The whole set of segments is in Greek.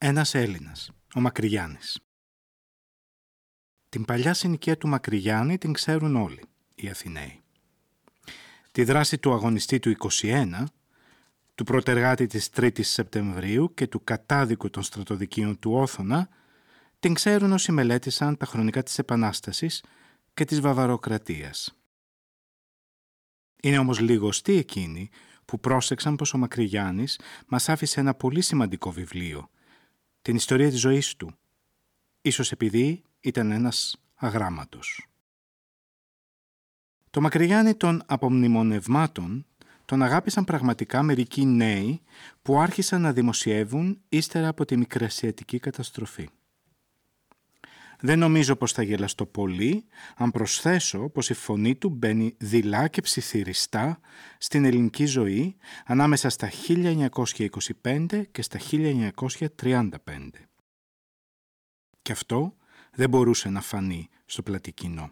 Ένας Έλληνας, ο Μακρυγιάννης. Την παλιά συνοικία του Μακρυγιάννη την ξέρουν όλοι οι Αθηναίοι. Τη δράση του αγωνιστή του 21, του πρωτεργάτη της 3ης Σεπτεμβρίου και του κατάδικου των στρατοδικείων του Όθωνα την ξέρουν όσοι μελέτησαν τα χρονικά της Επανάστασης και της Βαβαροκρατίας. Είναι όμως λιγοστοί εκείνοι που πρόσεξαν πως ο Μακρυγιάννης μας άφησε ένα πολύ σημαντικό βιβλίο, την ιστορία της ζωής του, ίσως επειδή ήταν ένας αγράμματος. Το Μακρυγιάννη των απομνημονευμάτων τον αγάπησαν πραγματικά μερικοί νέοι που άρχισαν να δημοσιεύουν ύστερα από τη μικρασιατική καταστροφή. Δεν νομίζω πως θα γελαστώ πολύ αν προσθέσω πως η φωνή του μπαίνει δειλά και ψιθυριστά στην ελληνική ζωή ανάμεσα στα 1925 και στα 1935. Και αυτό δεν μπορούσε να φανεί στο πλατή κοινό.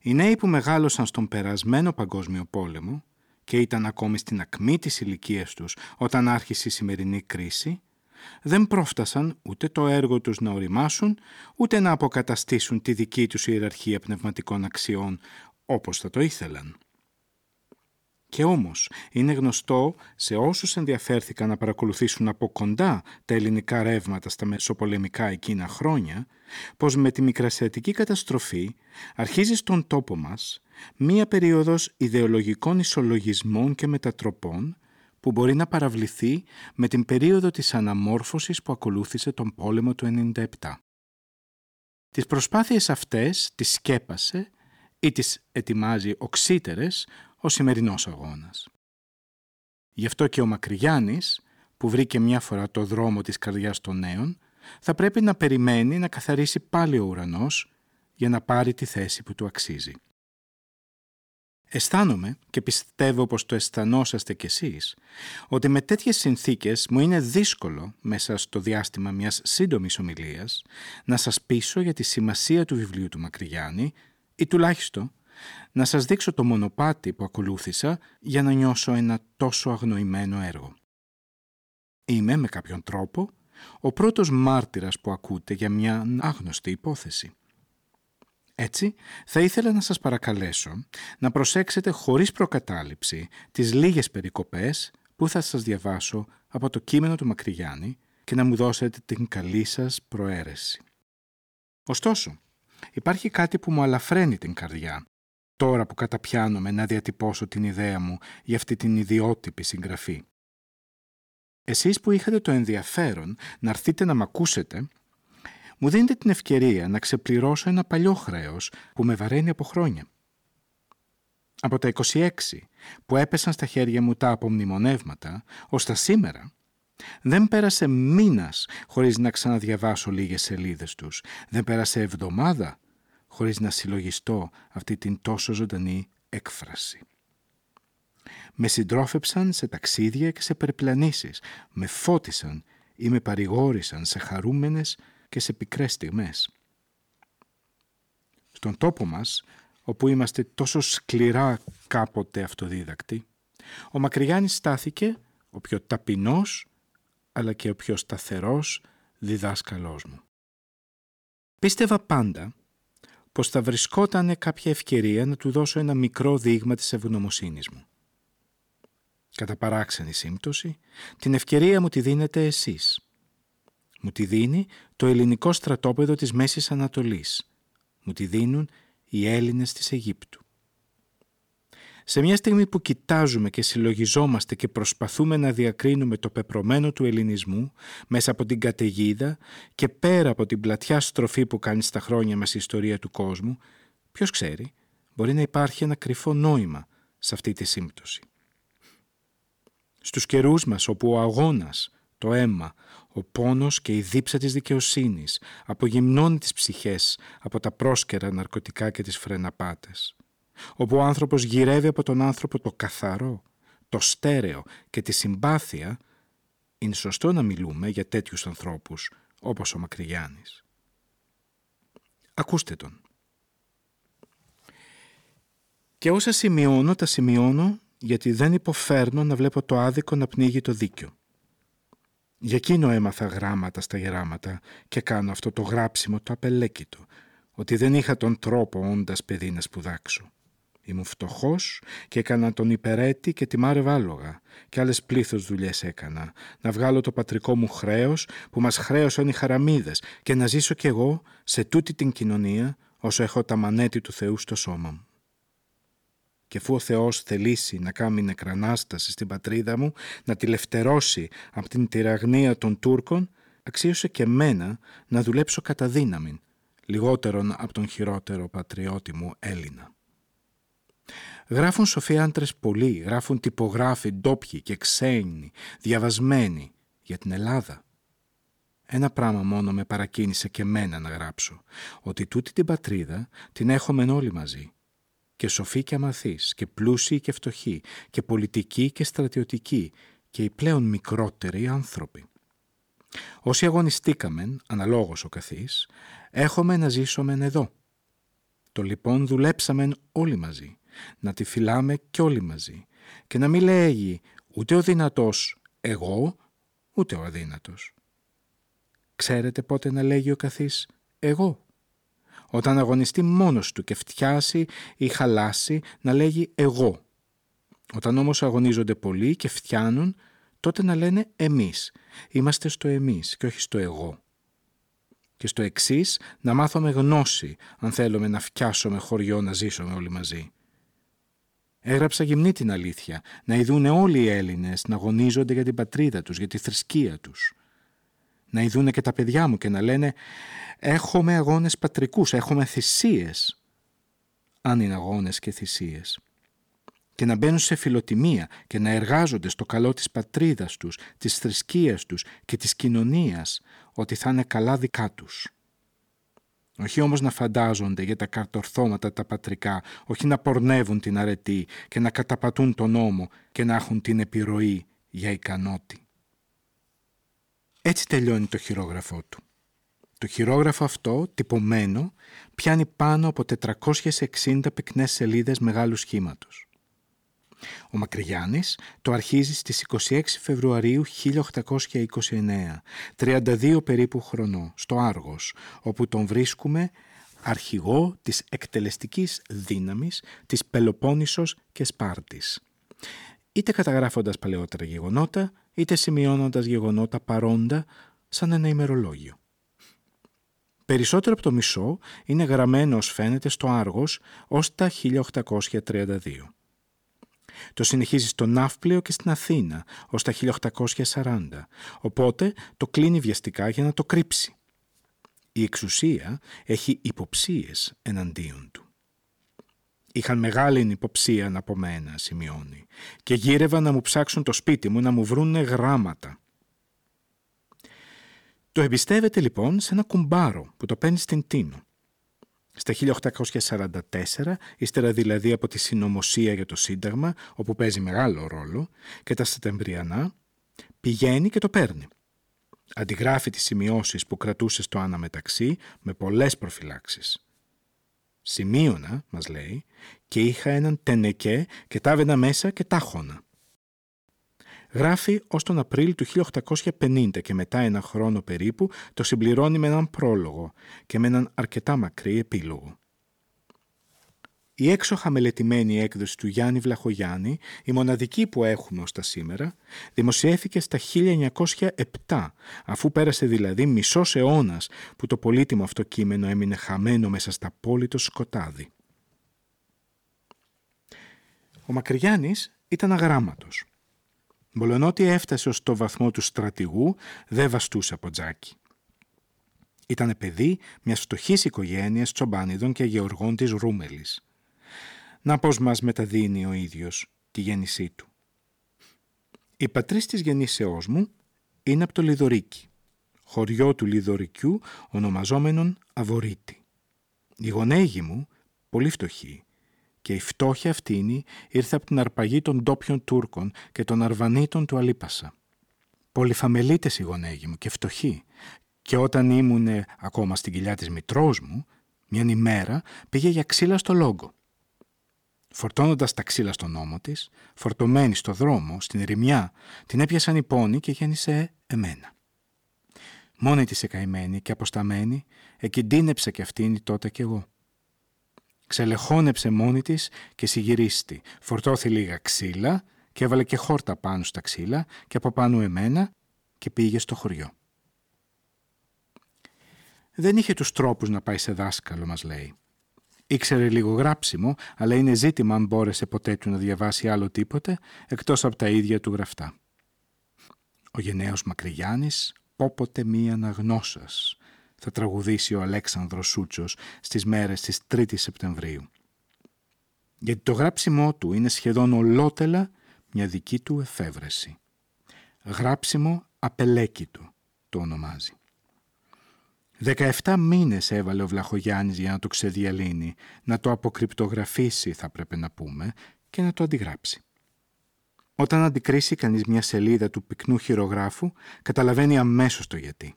Οι νέοι που μεγάλωσαν στον περασμένο παγκόσμιο πόλεμο και ήταν ακόμη στην ακμή της ηλικίας τους όταν άρχισε η σημερινή κρίση, δεν πρόφτασαν ούτε το έργο τους να οριμάσουν, ούτε να αποκαταστήσουν τη δική τους ιεραρχία πνευματικών αξιών όπως θα το ήθελαν. Και όμως είναι γνωστό σε όσους ενδιαφέρθηκαν να παρακολουθήσουν από κοντά τα ελληνικά ρεύματα στα μεσοπολεμικά εκείνα χρόνια, πως με τη μικρασιατική καταστροφή αρχίζει στον τόπο μας μία περίοδος ιδεολογικών ισολογισμών και μετατροπών που μπορεί να παραβληθεί με την περίοδο της αναμόρφωσης που ακολούθησε τον πόλεμο του 97. Τις προσπάθειες αυτές τις σκέπασε ή τις ετοιμάζει οξύτερες ο σημερινός αγώνας. Γι' αυτό και ο Μακρυγιάννης, που βρήκε μια φορά το δρόμο της καρδιάς των νέων, θα πρέπει να περιμένει να καθαρίσει πάλι ο ουρανός για να πάρει τη θέση που του αξίζει. Αισθάνομαι και πιστεύω πως το αισθανόσαστε κι εσείς ότι με τέτοιες συνθήκες μου είναι δύσκολο μέσα στο διάστημα μιας σύντομης ομιλίας να σας πείσω για τη σημασία του βιβλίου του Μακρυγιάννη ή τουλάχιστον να σας δείξω το μονοπάτι που ακολούθησα για να νιώσω ένα τόσο αγνοημένο έργο. Είμαι με κάποιον τρόπο ο πρώτος μάρτυρας που ακούτε για μια άγνωστη υπόθεση. Έτσι, θα ήθελα να σας παρακαλέσω να προσέξετε χωρίς προκατάληψη τις λίγες περικοπές που θα σας διαβάσω από το κείμενο του Μακρυγιάννη και να μου δώσετε την καλή σας προαίρεση. Ωστόσο, υπάρχει κάτι που μου αλαφραίνει την καρδιά τώρα που καταπιάνομαι να διατυπώσω την ιδέα μου για αυτή την ιδιότυπη συγγραφή. Εσείς που είχατε το ενδιαφέρον να έρθετε να μ' ακούσετε, μου δίνετε την ευκαιρία να ξεπληρώσω ένα παλιό χρέος που με βαραίνει από χρόνια. Από τα 26 που έπεσαν στα χέρια μου τα απομνημονεύματα, ως τα σήμερα, δεν πέρασε μήνας χωρίς να ξαναδιαβάσω λίγες σελίδες τους. Δεν πέρασε εβδομάδα χωρίς να συλλογιστώ αυτή την τόσο ζωντανή έκφραση. Με συντρόφεψαν σε ταξίδια και σε περιπλανήσεις, με φώτισαν ή με παρηγόρησαν σε χαρούμενες και σε πικρές στιγμές. Στον τόπο μας, όπου είμαστε τόσο σκληρά κάποτε αυτοδίδακτοι, ο Μακρυγιάννης στάθηκε ο πιο ταπεινός αλλά και ο πιο σταθερός διδάσκαλός μου. Πίστευα πάντα πως θα βρισκόταν κάποια ευκαιρία να του δώσω ένα μικρό δείγμα της ευγνωμοσύνης μου. Κατά παράξενη σύμπτωση, την ευκαιρία μου τη δίνετε εσείς. Μου τη δίνει το ελληνικό στρατόπεδο της Μέσης Ανατολής. Μου τη δίνουν οι Έλληνες της Αιγύπτου. Σε μια στιγμή που κοιτάζουμε και συλλογιζόμαστε και προσπαθούμε να διακρίνουμε το πεπρωμένο του ελληνισμού μέσα από την καταιγίδα και πέρα από την πλατιά στροφή που κάνει στα χρόνια μας η ιστορία του κόσμου, ποιος ξέρει, μπορεί να υπάρχει ένα κρυφό νόημα σε αυτή τη σύμπτωση. Στους καιρούς μας όπου ο αγώνας, το αίμα, ο πόνος και η δίψα της δικαιοσύνης απογυμνώνει τις ψυχές από τα πρόσκαιρα ναρκωτικά και τις φρεναπάτες όπου ο άνθρωπος γυρεύει από τον άνθρωπο το καθαρό, το στέρεο και τη συμπάθεια, είναι σωστό να μιλούμε για τέτοιους ανθρώπους όπως ο Μακρυγιάννης. Ακούστε τον. Και όσα σημειώνω, τα σημειώνω γιατί δεν υποφέρνω να βλέπω το άδικο να πνίγει το δίκιο. Για εκείνο έμαθα γράμματα στα γεράματα και κάνω αυτό το γράψιμο το απελέκητο, ότι δεν είχα τον τρόπο όντας παιδί να σπουδάξω. Ήμουν φτωχός και έκανα τον υπερέτη και τη μάρε βάλογα και άλλες πλήθος δουλειές έκανα. Να βγάλω το πατρικό μου χρέος που μας χρέωσαν οι χαραμίδες και να ζήσω κι εγώ σε τούτη την κοινωνία όσο έχω τα μανέτη του Θεού στο σώμα μου. Και αφού ο Θεός θελήσει να κάνει νεκρανάσταση στην πατρίδα μου, να τη λευτερώσει από την τυραγνία των Τούρκων, αξίωσε και μένα να δουλέψω κατά δύναμη, λιγότερον από τον χειρότερο πατριώτη μου Έλληνα. Γράφουν σοφοί άντρες πολλοί, γράφουν τυπογράφοι ντόπιοι και ξένοι, διαβασμένοι για την Ελλάδα. Ένα πράγμα μόνο με παρακίνησε και μένα να γράψω, ότι τούτη την πατρίδα την έχουμε όλοι μαζί. Και σοφοί και αμαθείς, και πλούσιοι και φτωχοί, και πολιτικοί και στρατιωτικοί, και οι πλέον μικρότεροι άνθρωποι. Όσοι αγωνιστήκαμεν, αναλόγως ο καθής, έχουμε να ζήσουμε εδώ. Το λοιπόν δουλέψαμεν όλοι μαζί να τη φυλάμε κι όλοι μαζί και να μην λέγει ούτε ο δυνατός εγώ, ούτε ο αδύνατος. Ξέρετε πότε να λέγει ο καθής εγώ. Όταν αγωνιστεί μόνος του και φτιάσει ή χαλάσει να λέγει εγώ. Όταν όμως αγωνίζονται πολλοί και φτιάνουν τότε να λένε εμείς. Είμαστε στο εμείς και όχι στο εγώ. Και στο εξής να μάθουμε γνώση αν θέλουμε να φτιάσουμε χωριό να ζήσουμε όλοι μαζί. Έγραψα γυμνή την αλήθεια, να ειδούν όλοι οι Έλληνες να αγωνίζονται για την πατρίδα τους, για τη θρησκεία τους. Να ειδούν και τα παιδιά μου και να λένε «Έχουμε αγώνες πατρικούς, έχουμε θυσίες». Αν είναι αγώνες και θυσίες. Και να μπαίνουν σε φιλοτιμία και να εργάζονται στο καλό της πατρίδας τους, της θρησκείας τους και της κοινωνίας, ότι θα είναι καλά δικά τους. Όχι όμως να φαντάζονται για τα καρτορθώματα τα πατρικά, όχι να πορνεύουν την αρετή και να καταπατούν τον νόμο και να έχουν την επιρροή για ικανότη. Έτσι τελειώνει το χειρόγραφό του. Το χειρόγραφο αυτό, τυπωμένο, πιάνει πάνω από 460 πυκνές σελίδες μεγάλου σχήματος. Ο Μακρυγιάννης το αρχίζει στις 26 Φεβρουαρίου 1829, 32 περίπου χρονό, στο Άργος, όπου τον βρίσκουμε αρχηγό της εκτελεστικής δύναμης της Πελοπόννησος και Σπάρτης. Είτε καταγράφοντας παλαιότερα γεγονότα, είτε σημειώνοντας γεγονότα παρόντα σαν ένα ημερολόγιο. Περισσότερο από το μισό είναι γραμμένο ως φαίνεται στο Άργος ως τα 1832. Το συνεχίζει στο Ναύπλαιο και στην Αθήνα ως τα 1840, οπότε το κλείνει βιαστικά για να το κρύψει. Η εξουσία έχει υποψίες εναντίον του. Είχαν μεγάλη υποψία από μένα, σημειώνει, και γύρευαν να μου ψάξουν το σπίτι μου να μου βρούνε γράμματα. Το εμπιστεύεται λοιπόν σε ένα κουμπάρο που το παίρνει στην Τίνο. Στα 1844, ύστερα δηλαδή από τη συνωμοσία για το Σύνταγμα, όπου παίζει μεγάλο ρόλο, και τα Σεπτεμβριανά, πηγαίνει και το παίρνει. Αντιγράφει τις σημειώσεις που κρατούσε στο αναμεταξύ με πολλές προφυλάξεις. Σημείωνα, μας λέει, και είχα έναν τενεκέ και τάβαινα μέσα και τάχωνα. Γράφει ως τον Απρίλιο του 1850 και μετά ένα χρόνο περίπου το συμπληρώνει με έναν πρόλογο και με έναν αρκετά μακρύ επίλογο. Η έξοχα μελετημένη έκδοση του Γιάννη Βλαχογιάννη, η μοναδική που έχουμε ως τα σήμερα, δημοσιεύθηκε στα 1907, αφού πέρασε δηλαδή μισός αιώνας που το πολύτιμο αυτό κείμενο έμεινε χαμένο μέσα στα πόλη σκοτάδι. Ο Μακρυγιάννης ήταν αγράμματος. Μολονότι έφτασε ως το βαθμό του στρατηγού, δεν βαστούσε από τζάκι. Ήταν παιδί μιας φτωχής οικογένειας τσομπάνιδων και γεωργών της Ρούμελης. Να πώς μας μεταδίνει ο ίδιος τη γέννησή του. Η πατρίς της γεννήσεώς μου είναι από το Λιδωρίκι, χωριό του Λιδωρικιού ονομαζόμενον Αβορίτη. Η γονέγη μου, πολύ φτωχή, και η φτώχεια αυτήνη ήρθε από την αρπαγή των ντόπιων Τούρκων και των Αρβανίτων του Αλίπασα. Πολυφαμελίτες οι γονέγοι μου και φτωχοί και όταν ήμουν ακόμα στην κοιλιά της μητρός μου, μια ημέρα πήγε για ξύλα στο λόγο. Φορτώνοντας τα ξύλα στον ώμο της, φορτωμένη στο δρόμο, στην ερημιά, την έπιασαν οι πόνοι και γέννησε εμένα. Μόνη της εκαημένη και αποσταμένη, εκκινδύνεψε κι αυτήν τότε κι εγώ. Ξελεχώνεψε μόνη της και συγυρίστη, φορτώθη λίγα ξύλα και έβαλε και χόρτα πάνω στα ξύλα και από πάνω εμένα και πήγε στο χωριό. Δεν είχε τους τρόπους να πάει σε δάσκαλο, μας λέει. Ήξερε λίγο γράψιμο, αλλά είναι ζήτημα αν μπόρεσε ποτέ του να διαβάσει άλλο τίποτε, εκτός από τα ίδια του γραφτά. Ο γενναίος Μακρυγιάννης, πόποτε μία αναγνώσας, θα τραγουδήσει ο Αλέξανδρος Σούτσος στις μέρες της 3ης Σεπτεμβρίου. Γιατί το γράψιμό του είναι σχεδόν ολότελα μια δική του εφεύρεση. Γράψιμο απελέκητο το ονομάζει. 17 μήνες έβαλε ο Βλαχογιάννης για να το ξεδιαλύνει, να το αποκρυπτογραφήσει θα πρέπει να πούμε και να το αντιγράψει. Όταν αντικρίσει κανείς μια σελίδα του πυκνού χειρογράφου, καταλαβαίνει αμέσως το γιατί.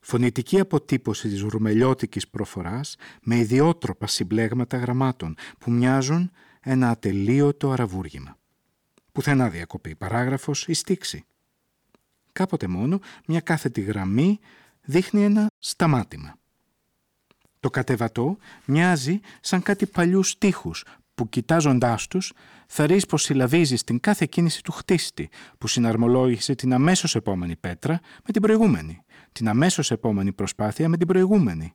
Φωνητική αποτύπωση της ρουμελιώτικης προφοράς με ιδιότροπα συμπλέγματα γραμμάτων που μοιάζουν ένα ατελείωτο αραβούργημα. Πουθενά διακοπή, παράγραφος ή στίξη. Κάποτε μόνο μια κάθετη γραμμή δείχνει ένα σταμάτημα. Το κατεβατό μοιάζει σαν κάτι παλιούς στίχους που κοιτάζοντάς τους θα ρεις πως συλλαβίζει την κάθε κίνηση του χτίστη που συναρμολόγησε την αμέσως επόμενη πέτρα με την προηγούμενη, την αμέσως επόμενη προσπάθεια με την προηγούμενη,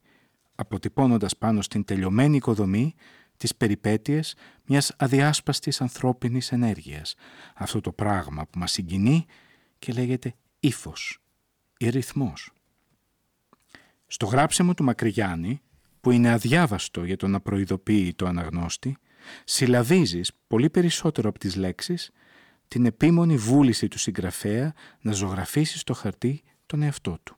αποτυπώνοντας πάνω στην τελειωμένη οικοδομή τις περιπέτειες μιας αδιάσπαστης ανθρώπινης ενέργειας. Αυτό το πράγμα που μας συγκινεί και λέγεται ύφος ή ρυθμός. Στο γράψιμο του Μακρυγιάννη, που είναι αδιάβαστο για το να προειδοποιεί το αναγνώστη, συλλαβίζεις πολύ περισσότερο από τις λέξεις την επίμονη βούληση του συγγραφέα να ζωγραφίσει στο χαρτί τον εαυτό του.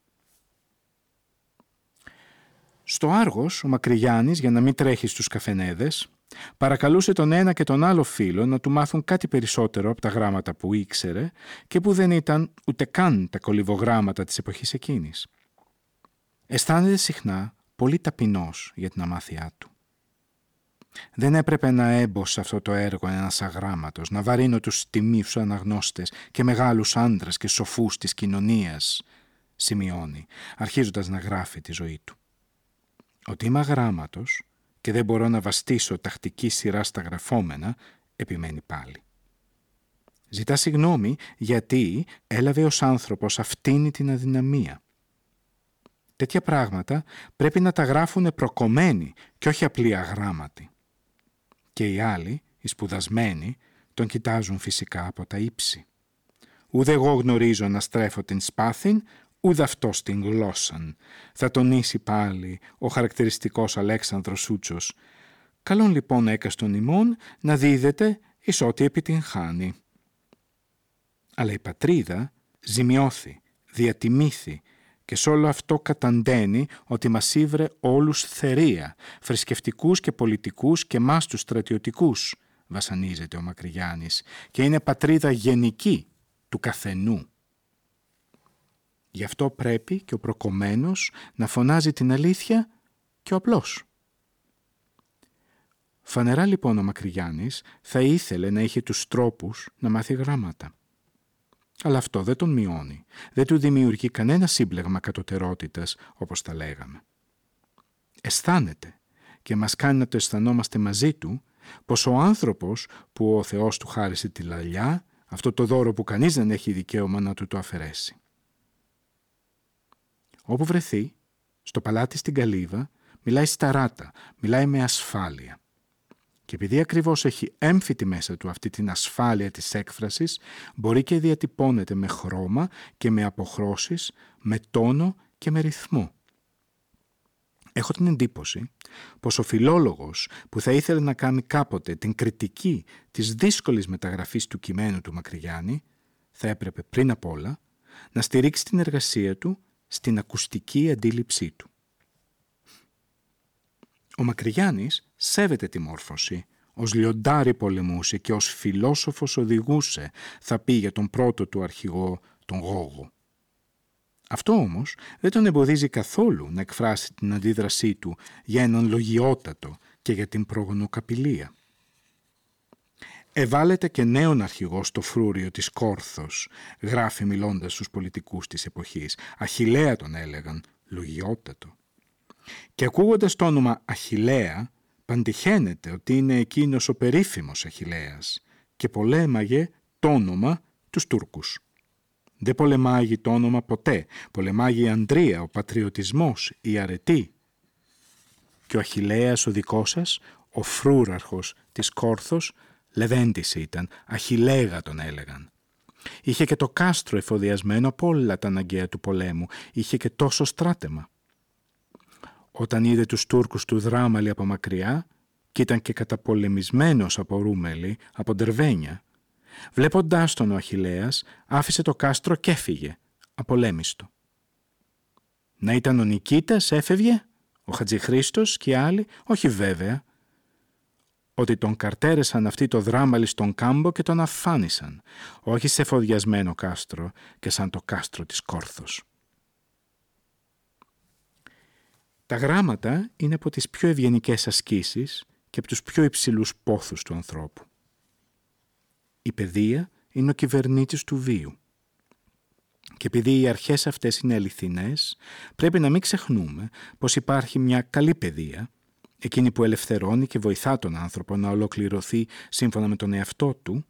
Στο Άργος, ο Μακρυγιάννης, για να μην τρέχει στους καφενέδες, παρακαλούσε τον ένα και τον άλλο φίλο να του μάθουν κάτι περισσότερο από τα γράμματα που ήξερε και που δεν ήταν ούτε καν τα κολυβογράμματα της εποχής εκείνης. Αισθάνεται συχνά πολύ ταπεινός για την αμάθειά του. Δεν έπρεπε να έμπω αυτό το έργο ένας αγράμματος, να βαρύνω τους τιμίους αναγνώστες και μεγάλους άντρες και σοφούς της κοινωνίας, σημειώνει, αρχίζοντας να γράφει τη ζωή του. Ότι είμαι αγράμματος και δεν μπορώ να βαστήσω τακτική σειρά στα γραφόμενα, επιμένει πάλι. Ζητά συγγνώμη γιατί έλαβε ως άνθρωπος αυτήν την αδυναμία. Τέτοια πράγματα πρέπει να τα γράφουν προκομμένοι και όχι απλοί αγράμματοι και οι άλλοι, οι σπουδασμένοι, τον κοιτάζουν φυσικά από τα ύψη. Ουδε εγώ γνωρίζω να στρέφω την σπάθην, ούτε αυτός την γλώσσαν. Θα τονίσει πάλι ο χαρακτηριστικός Αλέξανδρος Σούτσος. Καλόν λοιπόν έκαστον ημών να δίδεται εις ό,τι επιτυγχάνει. Αλλά η πατρίδα ζημιώθη, διατιμήθη και σ' όλο αυτό καταντένει ότι μας ήβρε όλους θερία, θρησκευτικούς και πολιτικούς και μας τους στρατιωτικούς, βασανίζεται ο Μακρυγιάννης, και είναι πατρίδα γενική του καθενού. Γι' αυτό πρέπει και ο προκομμένος να φωνάζει την αλήθεια και ο απλός. Φανερά λοιπόν ο Μακρυγιάννης θα ήθελε να είχε τους τρόπους να μάθει γράμματα. Αλλά αυτό δεν τον μειώνει. Δεν του δημιουργεί κανένα σύμπλεγμα κατωτερότητας, όπως τα λέγαμε. Αισθάνεται και μας κάνει να το αισθανόμαστε μαζί του πως ο άνθρωπος που ο Θεός του χάρισε τη λαλιά, αυτό το δώρο που κανείς δεν έχει δικαίωμα να του το αφαιρέσει. Όπου βρεθεί, στο παλάτι στην Καλύβα, μιλάει σταράτα, μιλάει με ασφάλεια. Και επειδή ακριβώς έχει έμφυτη μέσα του αυτή την ασφάλεια της έκφρασης, μπορεί και διατυπώνεται με χρώμα και με αποχρώσεις, με τόνο και με ρυθμό. Έχω την εντύπωση πως ο φιλόλογος που θα ήθελε να κάνει κάποτε την κριτική της δύσκολης μεταγραφής του κειμένου του Μακρυγιάννη θα έπρεπε πριν απ' όλα να στηρίξει την εργασία του στην ακουστική αντίληψή του. Ο Μακρυγιάννης σέβεται τη μόρφωση, ως λιοντάρι πολεμούσε και ως φιλόσοφος οδηγούσε, θα πει για τον πρώτο του αρχηγό, τον Γόγο. Αυτό όμως δεν τον εμποδίζει καθόλου να εκφράσει την αντίδρασή του για έναν λογιότατο και για την προγονοκαπηλεία. Εβάλλεται και νέον αρχηγό στο φρούριο της Κόρθος, γράφει μιλώντας στους πολιτικούς της εποχής. Αχιλέα τον έλεγαν, λογιότατο. Και ακούγοντας το όνομα Αχιλέα, παντυχαίνεται ότι είναι εκείνος ο περίφημος Αχιλέας και πολέμαγε το όνομα τους Τούρκους. Δεν πολεμάγει το όνομα ποτέ. Πολεμάγει η Ανδρία, ο πατριωτισμός, η αρετή. Και ο Αχιλέας ο δικός σας, ο φρούραρχος της Κόρθος, Λεβέντης ήταν, Αχιλέγα τον έλεγαν. Είχε και το κάστρο εφοδιασμένο από όλα τα αναγκαία του πολέμου. Είχε και τόσο στράτεμα. Όταν είδε τους Τούρκους του Δράμαλη από μακριά και ήταν και καταπολεμισμένος από Ρούμελη, από Ντερβένια, βλέποντάς τον ο Αχιλέας άφησε το κάστρο και έφυγε, απολέμιστο. Να ήταν ο Νικήτας έφευγε, ο Χατζηχρίστος και οι άλλοι, όχι βέβαια, ότι τον καρτέρεσαν αυτοί το δράμαλι στον κάμπο και τον αφάνισαν, όχι σε φοδιασμένο κάστρο και σαν το κάστρο της Κόρθος. Τα γράμματα είναι από τις πιο ευγενικές ασκήσεις και από τους πιο υψηλούς πόθους του ανθρώπου. Η παιδεία είναι ο κυβερνήτης του βίου. Και επειδή οι αρχές αυτές είναι αληθινές, πρέπει να μην ξεχνούμε πως υπάρχει μια καλή παιδεία εκείνη που ελευθερώνει και βοηθά τον άνθρωπο να ολοκληρωθεί σύμφωνα με τον εαυτό του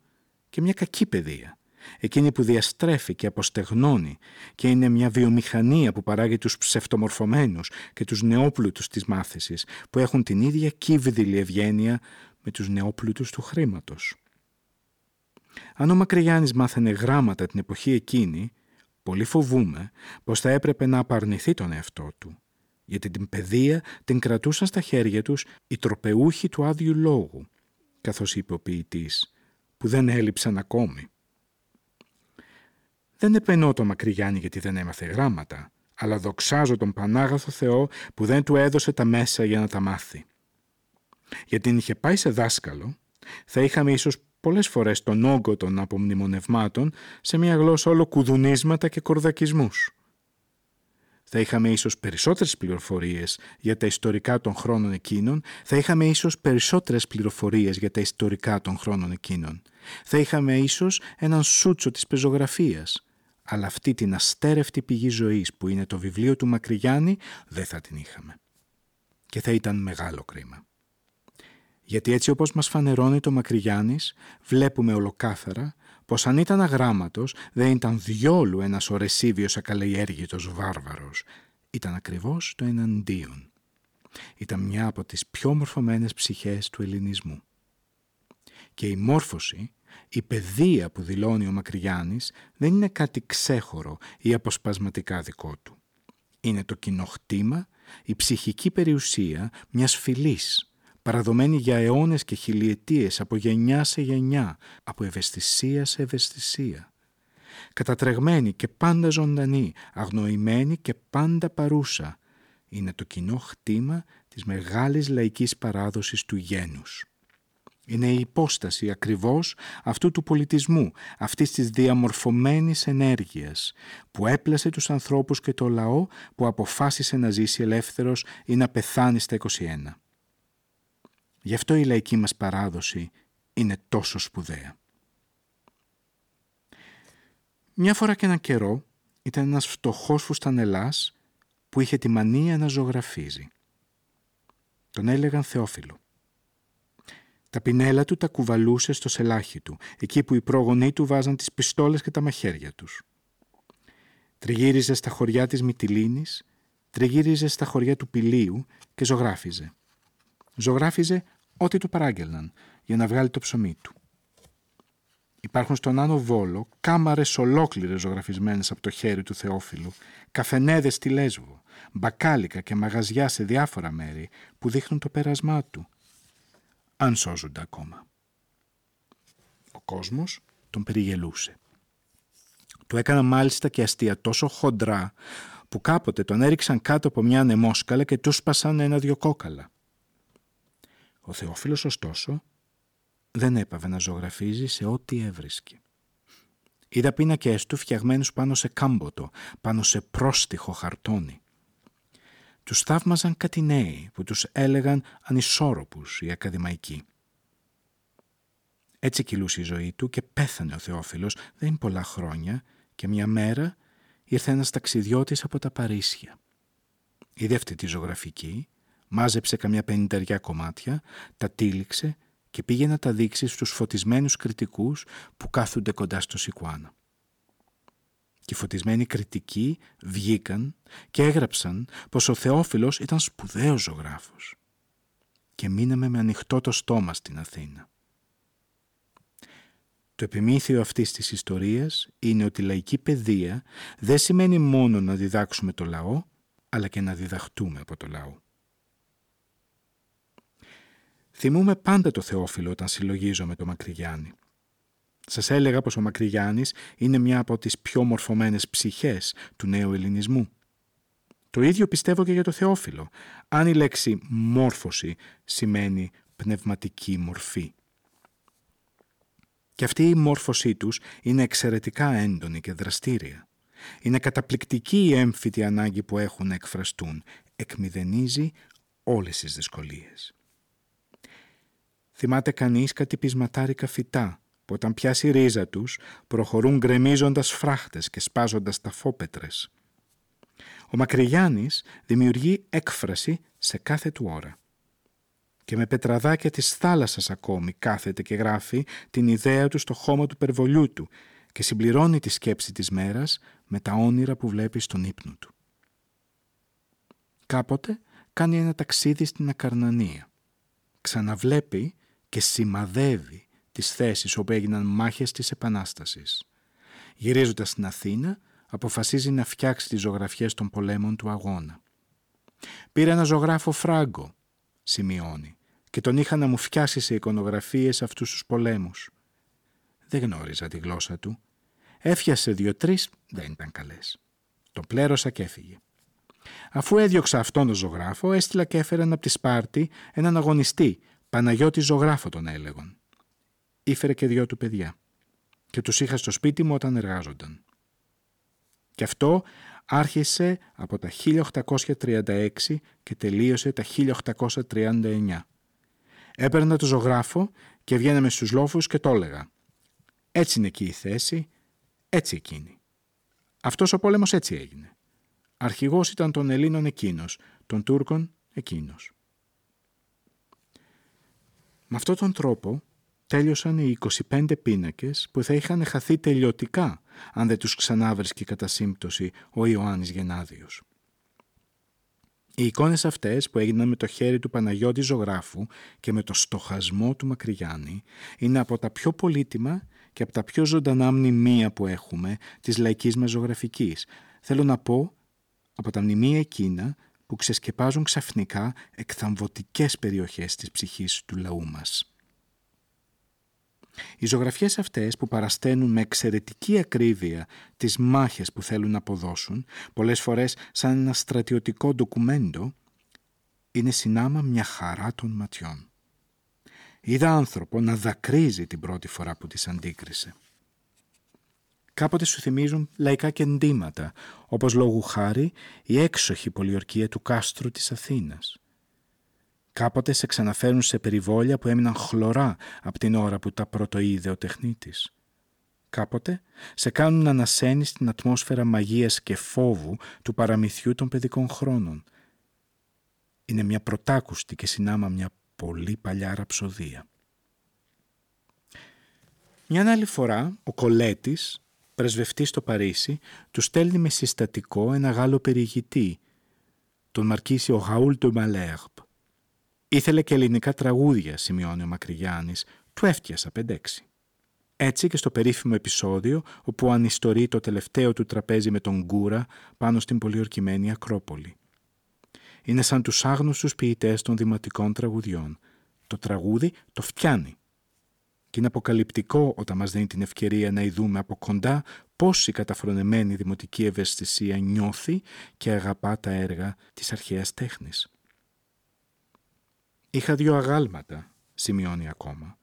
και μια κακή παιδεία, εκείνη που διαστρέφει και αποστεγνώνει και είναι μια βιομηχανία που παράγει τους ψευτομορφωμένους και τους νεόπλουτους της μάθησης που έχουν την ίδια κύβδηλη ευγένεια με τους νεόπλουτους του χρήματος. Αν ο Μακρυγιάννης μάθαινε γράμματα την εποχή εκείνη, πολύ φοβούμε πως θα έπρεπε να απαρνηθεί τον εαυτό του γιατί την παιδεία την κρατούσαν στα χέρια τους οι τροπεούχοι του άδειου λόγου, καθώς είπε ο ποιητής, που δεν έλειψαν ακόμη. Δεν επενώ το Μακρυγιάννη γιατί δεν έμαθε γράμματα, αλλά δοξάζω τον Πανάγαθο Θεό που δεν του έδωσε τα μέσα για να τα μάθει. Γιατί την είχε πάει σε δάσκαλο, θα είχαμε ίσως πολλές φορές τον όγκο των απομνημονευμάτων σε μια γλώσσα όλο κουδουνίσματα και κορδακισμούς θα είχαμε ίσως περισσότερες πληροφορίες για τα ιστορικά των χρόνων εκείνων, θα είχαμε ίσως περισσότερες πληροφορίες για τα ιστορικά των χρόνων εκείνων. Θα είχαμε ίσως έναν σούτσο της πεζογραφίας. Αλλά αυτή την αστέρευτη πηγή ζωής που είναι το βιβλίο του Μακρυγιάννη δεν θα την είχαμε. Και θα ήταν μεγάλο κρίμα. Γιατί έτσι όπως μας φανερώνει το Μακρυγιάννης, βλέπουμε ολοκάθαρα πως αν ήταν αγράμματος δεν ήταν διόλου ένας ορεσίβιος ακαλεγέργητος βάρβαρος. Ήταν ακριβώς το εναντίον. Ήταν μια από τις πιο μορφωμένες ψυχές του ελληνισμού. Και η μόρφωση, η παιδεία που δηλώνει ο Μακρυγιάννης δεν είναι κάτι ξέχωρο ή αποσπασματικά δικό του. Είναι το κοινοχτήμα, η ψυχική περιουσία μιας φυλής παραδομένη για αιώνες και χιλιετίες από γενιά σε γενιά, από ευαισθησία σε ευαισθησία. Κατατρεγμένη και πάντα ζωντανή, αγνοημένη και πάντα παρούσα, είναι το κοινό χτήμα της μεγάλης λαϊκής παράδοσης του γένους. Είναι η υπόσταση ακριβώς αυτού του πολιτισμού, αυτής της διαμορφωμένης ενέργειας, που έπλασε τους ανθρώπους και το λαό που αποφάσισε να ζήσει ελεύθερος ή να πεθάνει στα 21. Γι' αυτό η λαϊκή μας παράδοση είναι τόσο σπουδαία. Μια φορά και ένα καιρό ήταν ένας φτωχός φουστανελάς που είχε τη μανία να ζωγραφίζει. Τον έλεγαν Θεόφιλο. Τα πινέλα του τα κουβαλούσε στο σελάχι του, εκεί που οι πρόγονοί του βάζαν τις πιστόλες και τα μαχαίρια τους. Τριγύριζε στα χωριά της Μυτιλίνης, τριγύριζε στα χωριά του Πηλίου και ζωγράφιζε. Ζωγράφιζε ό,τι του παράγγελναν για να βγάλει το ψωμί του. Υπάρχουν στον Άνω Βόλο κάμαρες ολόκληρες ζωγραφισμένες από το χέρι του Θεόφιλου, καφενέδες στη Λέσβο, μπακάλικα και μαγαζιά σε διάφορα μέρη που δείχνουν το πέρασμά του, αν σώζονται ακόμα. Ο κόσμος τον περιγελούσε. Του έκανα μάλιστα και αστεία τόσο χοντρά που κάποτε τον έριξαν κάτω από μια ανεμόσκαλα και του σπασαν ένα-δυο κόκαλα. Ο Θεόφιλος ωστόσο δεν έπαβε να ζωγραφίζει σε ό,τι έβρισκε. Είδα πίνακες του φτιαγμένους πάνω σε κάμποτο, πάνω σε πρόστιχο χαρτόνι. Τους θαύμαζαν κάτι νέοι που τους έλεγαν ανισόρροπους οι ακαδημαϊκοί. Έτσι κυλούσε η ζωή του και πέθανε ο Θεόφιλος δεν είναι πολλά χρόνια και μια μέρα ήρθε ένας ταξιδιώτης από τα Παρίσια. Είδε αυτή τη ζωγραφική, μάζεψε καμιά πενηνταριά κομμάτια, τα τύλιξε και πήγε να τα δείξει στους φωτισμένους κριτικούς που κάθονται κοντά στο Σικουάνα. Και οι φωτισμένοι κριτικοί βγήκαν και έγραψαν πως ο Θεόφιλος ήταν σπουδαίος ζωγράφος. Και μείναμε με ανοιχτό το στόμα στην Αθήνα. Το επιμήθειο αυτής της ιστορίας είναι ότι η λαϊκή παιδεία δεν σημαίνει μόνο να διδάξουμε το λαό, αλλά και να διδαχτούμε από το λαό. Θυμούμε πάντα το Θεόφιλο όταν συλλογίζομαι το Μακρυγιάννη. Σας έλεγα πως ο Μακρυγιάννης είναι μια από τις πιο μορφωμένες ψυχές του νέου ελληνισμού. Το ίδιο πιστεύω και για το Θεόφιλο, αν η λέξη «μόρφωση» σημαίνει πνευματική μορφή. Και αυτή η μόρφωσή τους είναι εξαιρετικά έντονη και δραστήρια. Είναι καταπληκτική η έμφυτη ανάγκη που έχουν να εκφραστούν. Εκμηδενίζει όλες τις δυσκολίες. Θυμάται κανείς κάτι πεισματάρικα φυτά που όταν πιάσει η ρίζα τους προχωρούν γκρεμίζοντας φράχτες και σπάζοντας τα φόπετρες. Ο Μακρυγιάννης δημιουργεί έκφραση σε κάθε του ώρα. Και με πετραδάκια της θάλασσας ακόμη κάθεται και γράφει την ιδέα του στο χώμα του περβολιού του και συμπληρώνει τη σκέψη της μέρας με τα όνειρα που βλέπει στον ύπνο του. Κάποτε κάνει ένα ταξίδι στην Ακαρνανία. Ξαναβλέπει και σημαδεύει τις θέσεις όπου έγιναν μάχες της Επανάστασης. Γυρίζοντας στην Αθήνα, αποφασίζει να φτιάξει τις ζωγραφιές των πολέμων του αγώνα. Πήρε ένα ζωγράφο φράγκο, σημειώνει, και τον είχα να μου φτιάσει σε εικονογραφίες αυτούς τους πολέμους. Δεν γνώριζα τη γλώσσα του. Έφιασε δύο-τρεις, δεν ήταν καλές. Το πλέρωσα και έφυγε. Αφού έδιωξα αυτόν τον ζωγράφο, έστειλα και έφεραν από τη Σπάρτη έναν αγωνιστή, Παναγιώτη ζωγράφο τον έλεγον. Ήφερε και δυο του παιδιά και τους είχα στο σπίτι μου όταν εργάζονταν. Και αυτό άρχισε από τα 1836 και τελείωσε τα 1839. Έπαιρνα το ζωγράφο και βγαίναμε στους λόφους και το έλεγα. Έτσι είναι εκεί η θέση, έτσι εκείνη. Αυτός ο πόλεμος έτσι έγινε. Αρχηγός ήταν των Ελλήνων εκείνος, των Τούρκων εκείνος. Με αυτόν τον τρόπο τέλειωσαν οι 25 πίνακες που θα είχαν χαθεί τελειωτικά αν δεν τους ξανάβρισκε κατά σύμπτωση ο Ιωάννης Γενάδιος. Οι εικόνες αυτές που έγιναν με το χέρι του Παναγιώτη Ζωγράφου και με το στοχασμό του Μακρυγιάννη είναι από τα πιο πολύτιμα και από τα πιο ζωντανά μνημεία που έχουμε της λαϊκής μας ζωγραφικής. Θέλω να πω από τα μνημεία εκείνα που ξεσκεπάζουν ξαφνικά εκθαμβωτικές περιοχές της ψυχής του λαού μας. Οι ζωγραφιές αυτές που παρασταίνουν με εξαιρετική ακρίβεια τις μάχες που θέλουν να αποδώσουν, πολλές φορές σαν ένα στρατιωτικό ντοκουμέντο, είναι συνάμα μια χαρά των ματιών. Είδα άνθρωπο να δακρύζει την πρώτη φορά που τις αντίκρισε. Κάποτε σου θυμίζουν λαϊκά κεντήματα, όπως λόγου χάρη η έξοχη πολιορκία του κάστρου της Αθήνας. Κάποτε σε ξαναφέρουν σε περιβόλια που έμειναν χλωρά από την ώρα που τα πρωτοείδε ο τεχνίτης. Κάποτε σε κάνουν να ανασένεις την ατμόσφαιρα μαγείας και φόβου του παραμυθιού των παιδικών χρόνων. Είναι μια πρωτάκουστη και συνάμα μια πολύ παλιά ραψοδία. Μια άλλη φορά ο Κολέτης πρεσβευτής στο Παρίσι, του στέλνει με συστατικό ένα Γάλλο περιηγητή, τον Μαρκίσιο Γαούλ του Μαλέρπ. Ήθελε και ελληνικά τραγούδια, σημειώνει ο Μακρυγιάννης, του έφτιασα πεντέξι. Έτσι και στο περίφημο επεισόδιο όπου ανιστορεί το τελευταίο του τραπέζι με τον Γκούρα πάνω στην πολιορκημένη Ακρόπολη. Είναι σαν τους άγνωστους ποιητές των δημοτικών τραγουδιών. Το τραγούδι το φτιάνει και είναι αποκαλυπτικό όταν μας δίνει την ευκαιρία να ειδούμε από κοντά πώς η καταφρονεμένη δημοτική ευαισθησία νιώθει και αγαπά τα έργα της αρχαίας τέχνης. Είχα δύο αγάλματα, σημειώνει ακόμα,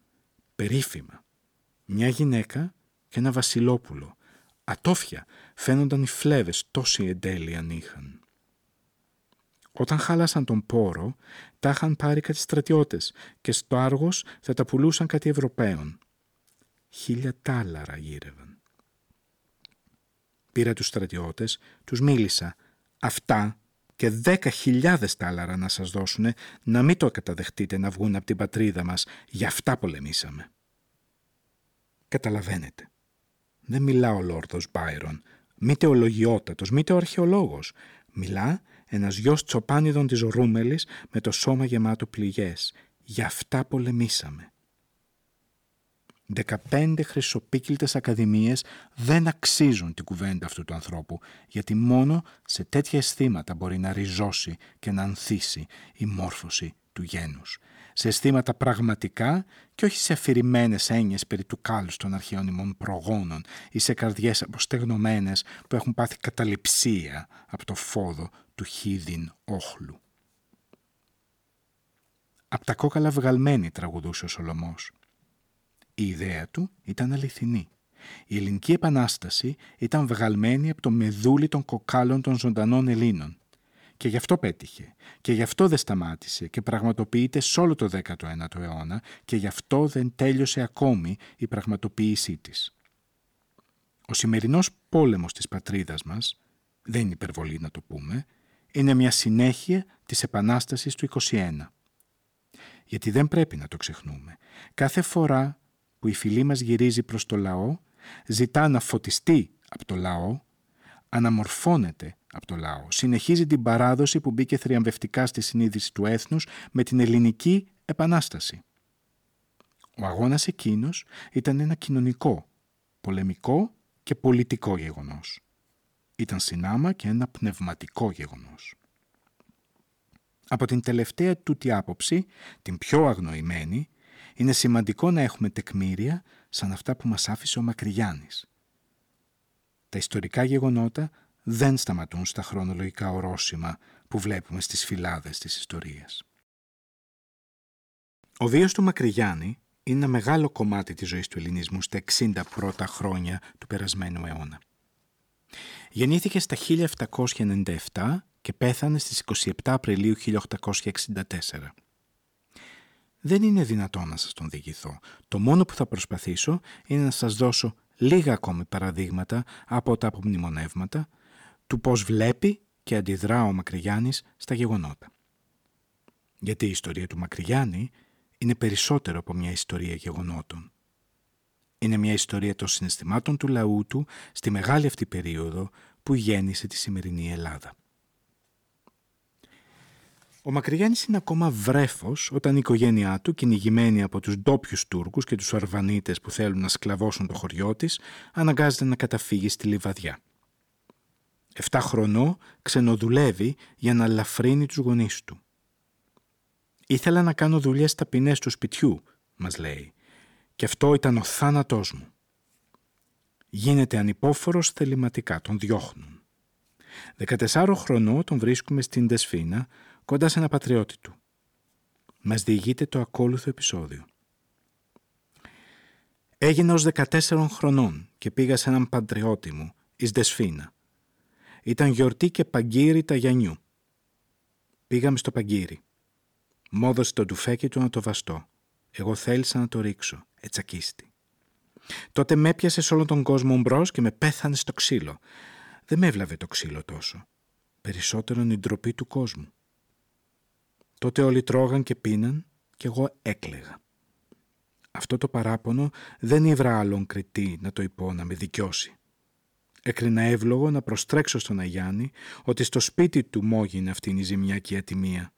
περίφημα. Μια γυναίκα και ένα βασιλόπουλο. Ατόφια φαίνονταν οι φλέβες τόσοι εντέλειαν είχαν. Όταν χάλασαν τον πόρο, τα είχαν πάρει κάτι στρατιώτες και στο Άργος θα τα πουλούσαν κάτι Ευρωπαίων. χίλια τάλαρα γύρευαν. Πήρα τους στρατιώτες, τους μίλησα. Αυτά και δέκα χιλιάδες τάλαρα να σας δώσουνε να μην το καταδεχτείτε να βγουν από την πατρίδα μας. Γι' αυτά πολεμήσαμε. Καταλαβαίνετε. Δεν μιλά ο Λόρδος Μπάιρον, μήτε ο λογιότατος, μήτε ο αρχαιολόγος. Μιλά ένας γιος τσοπάνιδων της Ρούμελης με το σώμα γεμάτο πληγές. Γι' αυτά πολεμήσαμε. 15 χρυσοπίκυλτες ακαδημίες δεν αξίζουν την κουβέντα αυτού του ανθρώπου, γιατί μόνο σε τέτοια αισθήματα μπορεί να ριζώσει και να ανθίσει η μόρφωση του γένους. Σε αισθήματα πραγματικά και όχι σε αφηρημένες έννοιες περί του κάλους των αρχαίων ημών προγόνων ή σε καρδιές αποστεγνωμένες που έχουν πάθει καταληψία από το φόδο του χίδιν όχλου. Απ' τα κόκαλα βγαλμένη τραγουδούσε ο Σολομός. Η ιδέα του ήταν αληθινή. Η ελληνική επανάσταση ήταν βγαλμένη από το μεδούλι των κοκάλων των ζωντανών Ελλήνων. Και γι' αυτό πέτυχε. Και γι' αυτό δεν σταμάτησε και πραγματοποιείται σε όλο το 19ο αιώνα και γι' αυτό δεν τέλειωσε ακόμη η πραγματοποίησή της. Ο σημερινός πόλεμος της πατρίδας μας, δεν είναι υπερβολή να το πούμε, είναι μια συνέχεια της Επανάστασης του 21. Γιατί δεν πρέπει να το ξεχνούμε. Κάθε φορά που η φυλή μας γυρίζει προς το λαό, ζητά να φωτιστεί από το λαό, αναμορφώνεται από το λαό. Συνεχίζει την παράδοση που μπήκε θριαμβευτικά στη συνείδηση του έθνους με την ελληνική επανάσταση. Ο αγώνας εκείνος ήταν ένα κοινωνικό, πολεμικό και πολιτικό γεγονός. Ήταν συνάμα και ένα πνευματικό γεγονός. Από την τελευταία τούτη άποψη, την πιο αγνοημένη, είναι σημαντικό να έχουμε τεκμήρια σαν αυτά που μας άφησε ο Μακρυγιάννης. Τα ιστορικά γεγονότα δεν σταματούν στα χρονολογικά ορόσημα που βλέπουμε στις φυλάδες της ιστορίας. Ο βίος του Μακρυγιάννη είναι ένα μεγάλο κομμάτι της ζωής του ελληνισμού στα 60 πρώτα χρόνια του περασμένου αιώνα. Γεννήθηκε στα 1797 και πέθανε στις 27 Απριλίου 1864. Δεν είναι δυνατό να σας τον διηγηθώ. Το μόνο που θα προσπαθήσω είναι να σας δώσω λίγα ακόμη παραδείγματα από τα απομνημονεύματα του πώς βλέπει και αντιδρά ο Μακρυγιάννης στα γεγονότα. Γιατί η ιστορία του Μακρυγιάννη είναι περισσότερο από μια ιστορία γεγονότων. Είναι μια ιστορία των συναισθημάτων του λαού του στη μεγάλη αυτή περίοδο που γέννησε τη σημερινή Ελλάδα. Ο Μακρυγιάννης είναι ακόμα βρέφος όταν η οικογένειά του, κυνηγημένη από τους ντόπιους Τούρκους και τους Αρβανίτες που θέλουν να σκλαβώσουν το χωριό της, αναγκάζεται να καταφύγει στη Λιβαδιά. Εφτά χρονό ξενοδουλεύει για να λαφρύνει τους γονείς του. «Ήθελα να κάνω δουλειές ταπεινές του σπιτιού», μας λέει, «και αυτό ήταν ο θάνατός μου». Γίνεται ανυπόφορος θεληματικά, τον διώχνουν. 14 χρονό τον βρίσκουμε στην Δεσφίνα, κοντά σε ένα πατριώτη του. Μας διηγείται το ακόλουθο επεισόδιο. Έγινα ως 14 χρονών και πήγα σε έναν πατριώτη μου, εις Δεσφίνα. Ήταν γιορτή και παγκύρι τα Γιαννιού. Πήγαμε στο παγκύρι. Μ' έδωσε το τουφέκι του να το βαστώ. Εγώ θέλησα να το ρίξω, ετσακίστη. Τότε με έπιασε σε όλον τον κόσμο μπρος και με πέθανε στο ξύλο. Δεν με έβλαβε το ξύλο τόσο. Περισσότερον η ντροπή του κόσμου. Τότε όλοι τρώγαν και πίναν και εγώ έκλεγα. Αυτό το παράπονο δεν ήβρα άλλον κριτή να το υπό να με δικιώσει. Έκρινα εύλογο να προστρέξω στον Αγιάννη ότι στο σπίτι του μόγινε αυτήν η ζημιά και η ατιμία.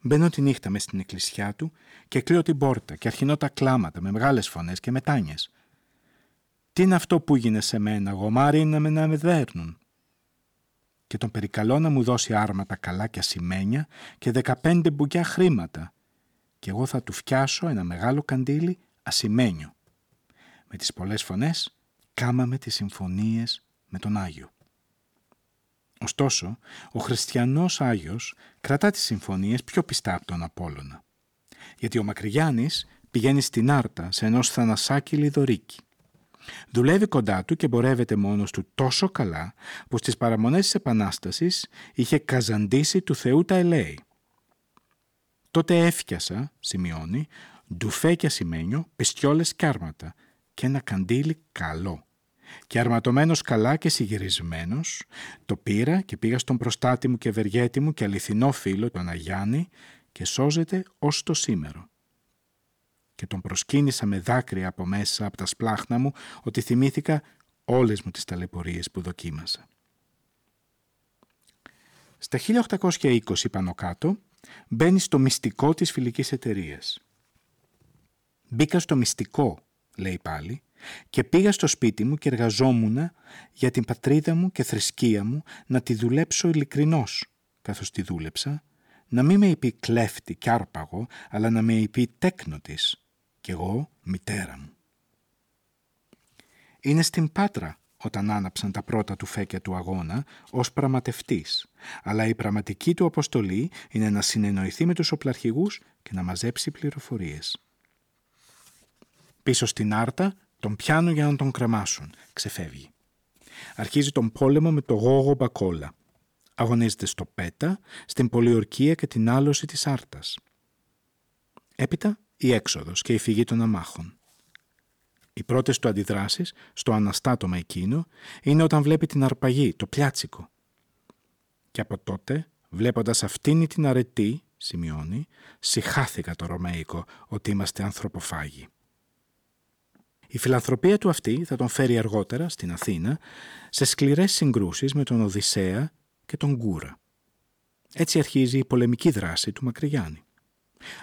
Μπαίνω τη νύχτα μες στην εκκλησιά του και κλείω την πόρτα και αρχινώ τα κλάματα με μεγάλες φωνές και μετάνιες. Τι είναι αυτό που έγινε σε μένα, γομάρι είναι να με δέρνουν και τον περικαλώ να μου δώσει άρματα καλά και ασημένια και δεκαπέντε μπουκιά χρήματα και εγώ θα του φτιάσω ένα μεγάλο καντήλι ασημένιο. Με τις πολλές φωνές κάμαμε τις συμφωνίες με τον Άγιο. Ωστόσο, ο χριστιανός Άγιος κρατά τις συμφωνίες πιο πιστά από τον Απόλλωνα. Γιατί ο Μακρυγιάννης πηγαίνει στην Άρτα σε ενός θανασάκι λιδωρίκι. Δουλεύει κοντά του και μπορεύεται μόνος του τόσο καλά που στις παραμονές της Επανάστασης είχε καζαντήσει του Θεού τα ελέη. Τότε έφτιασα, σημειώνει, ντουφέκια σημαίνιο, πιστιόλες και άρματα και ένα καντήλι καλό. Και αρματωμένος καλά και συγυρισμένος, το πήρα και πήγα στον προστάτη μου και ευεργέτη μου και αληθινό φίλο, τον Αγιάννη, και σώζεται ως το σήμερο. Και τον προσκύνησα με δάκρυα από μέσα από τα σπλάχνα μου ότι θυμήθηκα όλες μου τις ταλαιπωρίες που δοκίμασα. Στα 1820 πάνω κάτω μπαίνει στο μυστικό της φιλικής εταιρείας. Μπήκα στο μυστικό, λέει πάλι, και πήγα στο σπίτι μου και εργαζόμουν για την πατρίδα μου και θρησκεία μου να τη δουλέψω ειλικρινώς, καθώς τη δούλεψα, να μην με είπε κλέφτη κι άρπαγο, αλλά να με είπε τέκνο της, κι εγώ μητέρα μου. Είναι στην Πάτρα όταν άναψαν τα πρώτα του φέκια του αγώνα ως πραγματευτής, αλλά η πραγματική του αποστολή είναι να συνεννοηθεί με τους οπλαρχηγούς και να μαζέψει πληροφορίες. Πίσω στην Άρτα τον πιάνουν για να τον κρεμάσουν. Ξεφεύγει. Αρχίζει τον πόλεμο με το γόγο μπακόλα. Αγωνίζεται στο Πέτα, στην πολιορκία και την άλωση της Άρτας. Έπειτα η έξοδος και η φυγή των αμάχων. Οι πρώτες του αντιδράσεις, στο αναστάτωμα εκείνο, είναι όταν βλέπει την αρπαγή, το πιάτσικο. Και από τότε, βλέποντας αυτήν την αρετή, σημειώνει, συχάθηκα το Ρωμαϊκό ότι είμαστε ανθρωποφάγοι. Η φιλανθρωπία του αυτή θα τον φέρει αργότερα στην Αθήνα σε σκληρές συγκρούσεις με τον Οδυσσέα και τον Κούρα. Έτσι αρχίζει η πολεμική δράση του Μακρυγιάννη.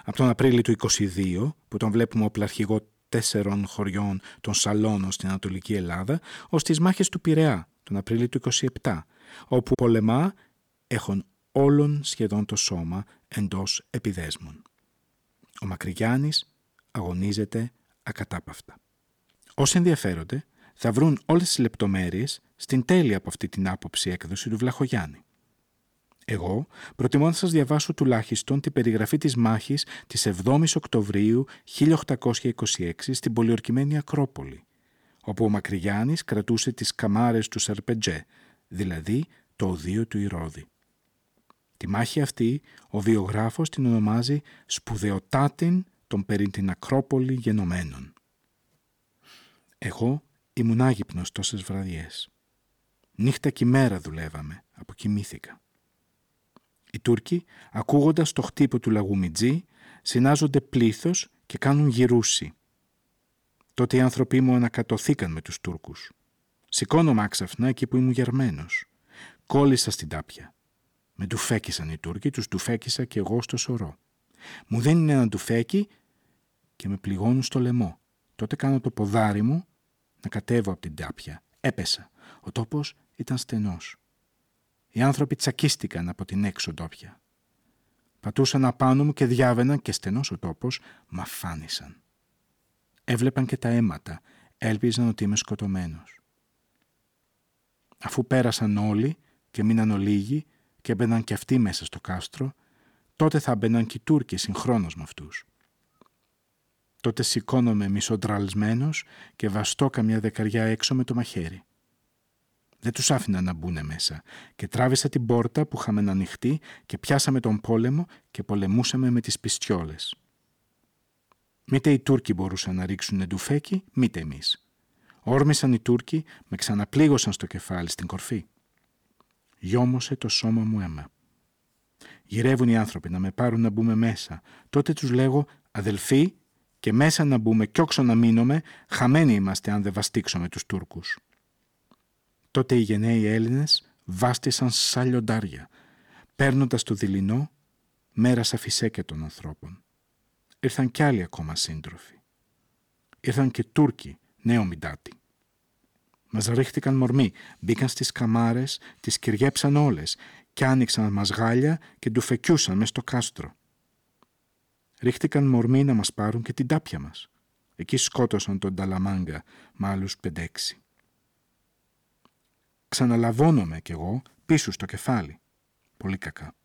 Από τον Απρίλιο του 22, που τον βλέπουμε οπλαρχηγό τέσσερων χωριών των Σαλώνων στην Ανατολική Ελλάδα, ως τις μάχες του Πειραιά, τον Απρίλιο του 27, όπου πολεμά έχουν όλων σχεδόν το σώμα εντός επιδέσμων. Ο Μακρυγιάννης αγωνίζεται ακατάπαυτα. Όσοι ενδιαφέρονται θα βρουν όλες τις λεπτομέρειες στην τέλεια από αυτή την άποψη έκδοση του Βλαχογιάννη. Εγώ προτιμώ να σας διαβάσω τουλάχιστον την περιγραφή της μάχης της 7ης Οκτωβρίου 1826 στην πολιορκημένη Ακρόπολη, όπου ο Μακρυγιάννης κρατούσε τις καμάρες του Σερπετζέ, δηλαδή το οδείο του Ηρώδη. Τη μάχη αυτή ο βιογράφος την ονομάζει «σπουδαιοτάτην των περί την Ακρόπολη γενομένων». Εγώ ήμουν άγυπνος τόσες βραδιές. Νύχτα και μέρα δουλεύαμε, αποκοιμήθηκα. Οι Τούρκοι, ακούγοντας το χτύπο του λαγουμιτζή, συνάζονται πλήθος και κάνουν γυρούση. Τότε οι άνθρωποι μου ανακατοθήκαν με τους Τούρκους. Σηκώνομαι άξαφνα εκεί που ήμουν γερμένος. Κόλλησα στην τάπια. Με τουφέκισαν οι Τούρκοι, τους τουφέκισα και εγώ στο σωρό. Μου δίνουν ένα τουφέκι και με πληγώνουν στο λαιμό. Τότε κάνω το ποδάρι μου να κατέβω από την τάπια. Έπεσα. Ο τόπος ήταν στενός. Οι άνθρωποι τσακίστηκαν από την έξω τόπια. Πατούσαν απάνω μου και διάβαιναν και στενός ο τόπος μα φάνησαν. Έβλεπαν και τα αίματα, έλπιζαν ότι είμαι σκοτωμένος. Αφού πέρασαν όλοι και μείναν ολίγοι και έμπαιναν και αυτοί μέσα στο κάστρο, τότε θα μπαιναν και οι Τούρκοι συγχρόνως με αυτούς. Τότε σηκώνομαι μισοντραλσμένος και βαστώ καμιά δεκαριά έξω με το μαχαίρι. Δεν τους άφηνα να μπουν μέσα και τράβησα την πόρτα που είχαμε ανοιχτή και πιάσαμε τον πόλεμο και πολεμούσαμε με τις πιστιόλες. Μήτε οι Τούρκοι μπορούσαν να ρίξουν εντουφέκι, μήτε εμείς. Όρμησαν οι Τούρκοι, με ξαναπλήγωσαν στο κεφάλι στην κορφή. Γιόμωσε το σώμα μου αίμα. Γυρεύουν οι άνθρωποι να με πάρουν να μπούμε μέσα. Τότε τους λέγω «Αδελφοί, και μέσα να μπούμε κι όξο να μείνουμε, χαμένοι είμαστε αν δεν βαστίξουμε τους Τούρκους. Τότε οι γενναίοι Έλληνες βάστησαν σαν λιοντάρια, παίρνοντας το δειλινό μέρας σαν φυσέκια των ανθρώπων. Ήρθαν κι άλλοι ακόμα σύντροφοι. Ήρθαν και Τούρκοι, νέο μιντάτι. Μας ρίχτηκαν μορμοί, μπήκαν στις καμάρες, τις κυριέψαν όλες και άνοιξαν μασγάλια και ντουφεκιούσαν μες στο κάστρο ρίχτηκαν μορμοί να μας πάρουν και την τάπια μας. Εκεί σκότωσαν τον Ταλαμάγκα με άλλους πεντέξι. Ξαναλαβώνομαι κι εγώ πίσω στο κεφάλι. Πολύ κακά.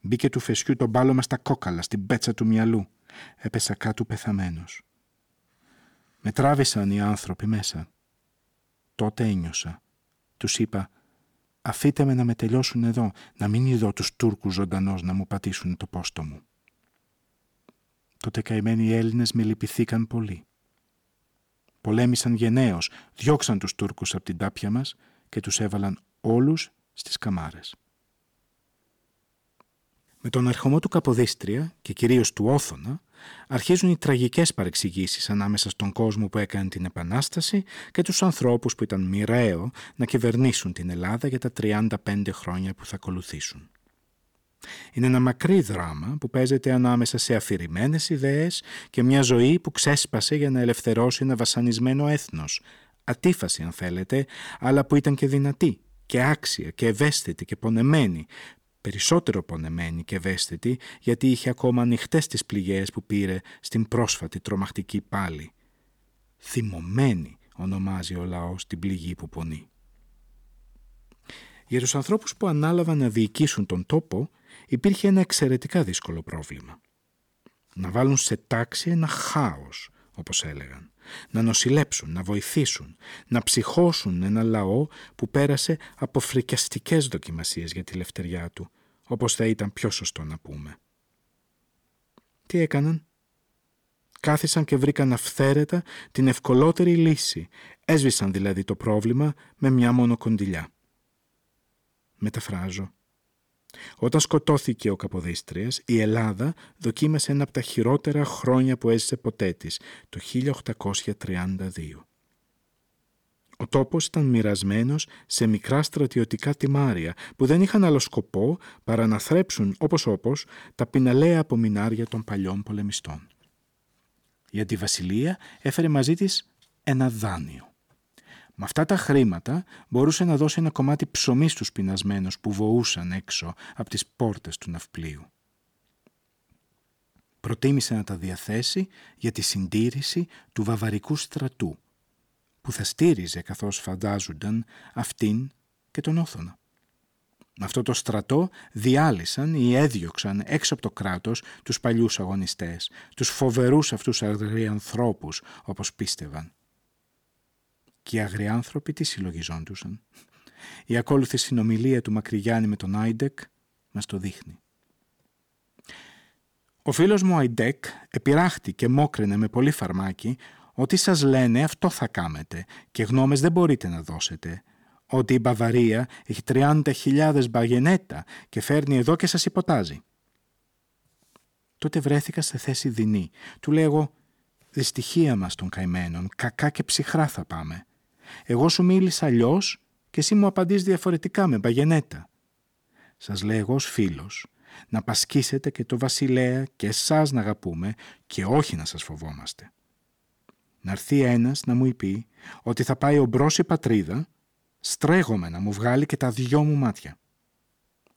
Μπήκε του φεσιού το μπάλωμα στα κόκαλα, στην πέτσα του μυαλού. Έπεσα κάτω πεθαμένος. Με τράβησαν οι άνθρωποι μέσα. Τότε ένιωσα. Τους είπα «Αφήτε με να με τελειώσουν εδώ, να μην είδω τους Τούρκους ζωντανός να μου πατήσουν το πόστο μου». Τότε καημένοι οι Έλληνες με λυπηθήκαν πολύ. πολέμησαν γενναίως, διώξαν τους Τούρκους από την τάπια μας και τους έβαλαν όλους στις καμάρες. Με τον ερχομό του Καποδίστρια και κυρίως του Όθωνα αρχίζουν οι τραγικές παρεξηγήσεις ανάμεσα στον κόσμο που έκανε την Επανάσταση και τους ανθρώπους που ήταν μοιραίο να κυβερνήσουν την Ελλάδα για τα 35 χρόνια που θα ακολουθήσουν. Είναι ένα μακρύ δράμα που παίζεται ανάμεσα σε αφηρημένες ιδέες και μια ζωή που ξέσπασε για να ελευθερώσει ένα βασανισμένο έθνος, ατίφαση αν θέλετε, αλλά που ήταν και δυνατή και άξια και ευαίσθητη και πονεμένη, περισσότερο πονεμένη και ευαίσθητη γιατί είχε ακόμα ανοιχτές τις πληγές που πήρε στην πρόσφατη τρομακτική πάλι. Θυμωμένη ονομάζει ο λαός την πληγή που πονεί. Για τους ανθρώπους που ανάλαβαν να διοικήσουν τον τόπο υπήρχε ένα εξαιρετικά δύσκολο πρόβλημα. Να βάλουν σε τάξη ένα χάος, όπως έλεγαν. Να νοσηλέψουν, να βοηθήσουν, να ψυχώσουν ένα λαό που πέρασε από φρικιαστικές δοκιμασίες για τη λευτεριά του, όπως θα ήταν πιο σωστό να πούμε. Τι έκαναν; Κάθισαν και βρήκαν αυθαίρετα την ευκολότερη λύση. Έσβησαν δηλαδή το πρόβλημα με μια μόνο κοντιλιά. Μεταφράζω. Όταν σκοτώθηκε ο Καποδίστριας, η Ελλάδα δοκίμασε ένα από τα χειρότερα χρόνια που έζησε ποτέ της, το 1832. Ο τόπος ήταν μοιρασμένος σε μικρά στρατιωτικά τιμάρια που δεν είχαν άλλο σκοπό παρά να θρέψουν όπως όπως τα πιναλαία απομεινάρια των παλιών πολεμιστών. Η αντιβασιλεία έφερε μαζί της ένα δάνειο. Με αυτά τα χρήματα μπορούσε να δώσει ένα κομμάτι ψωμί στους πεινασμένους που βοούσαν έξω από τις πόρτες του ναυπλίου. Προτίμησε να τα διαθέσει για τη συντήρηση του βαβαρικού στρατού που θα στήριζε καθώς φαντάζονταν αυτήν και τον Όθωνα. Με αυτό το στρατό διάλυσαν ή έδιωξαν έξω από το κράτος τους παλιούς αγωνιστές, τους φοβερούς αυτούς αγριανθρώπους όπως πίστευαν. Και οι αγριάνθρωποι τι συλλογιζόντουσαν. Η ακόλουθη συνομιλία του Μακρυγιάννη με τον Άιντεκ μας το δείχνει. Ο φίλος μου Άιντεκ επιράχτη και μόκρινε με πολύ φαρμάκι ότι σας λένε αυτό θα κάμετε και γνώμες δεν μπορείτε να δώσετε. Ότι η Μπαβαρία έχει 30.000 μπαγενέτα και φέρνει εδώ και σας υποτάζει. Τότε βρέθηκα σε θέση δεινή. Του λέγω «Δυστυχία μας των καημένων, κακά και ψυχρά θα πάμε. Εγώ σου μίλησα αλλιώς και εσύ μου απαντείς διαφορετικά με μπαγενέτα. Σας λέγω ως φίλος να πασκίσετε και το βασιλέα και εσάς να αγαπούμε και όχι να σας φοβόμαστε να έρθει ένας να μου πει ότι θα πάει ο μπρος η πατρίδα, στρέγομαι να μου βγάλει και τα δυο μου μάτια.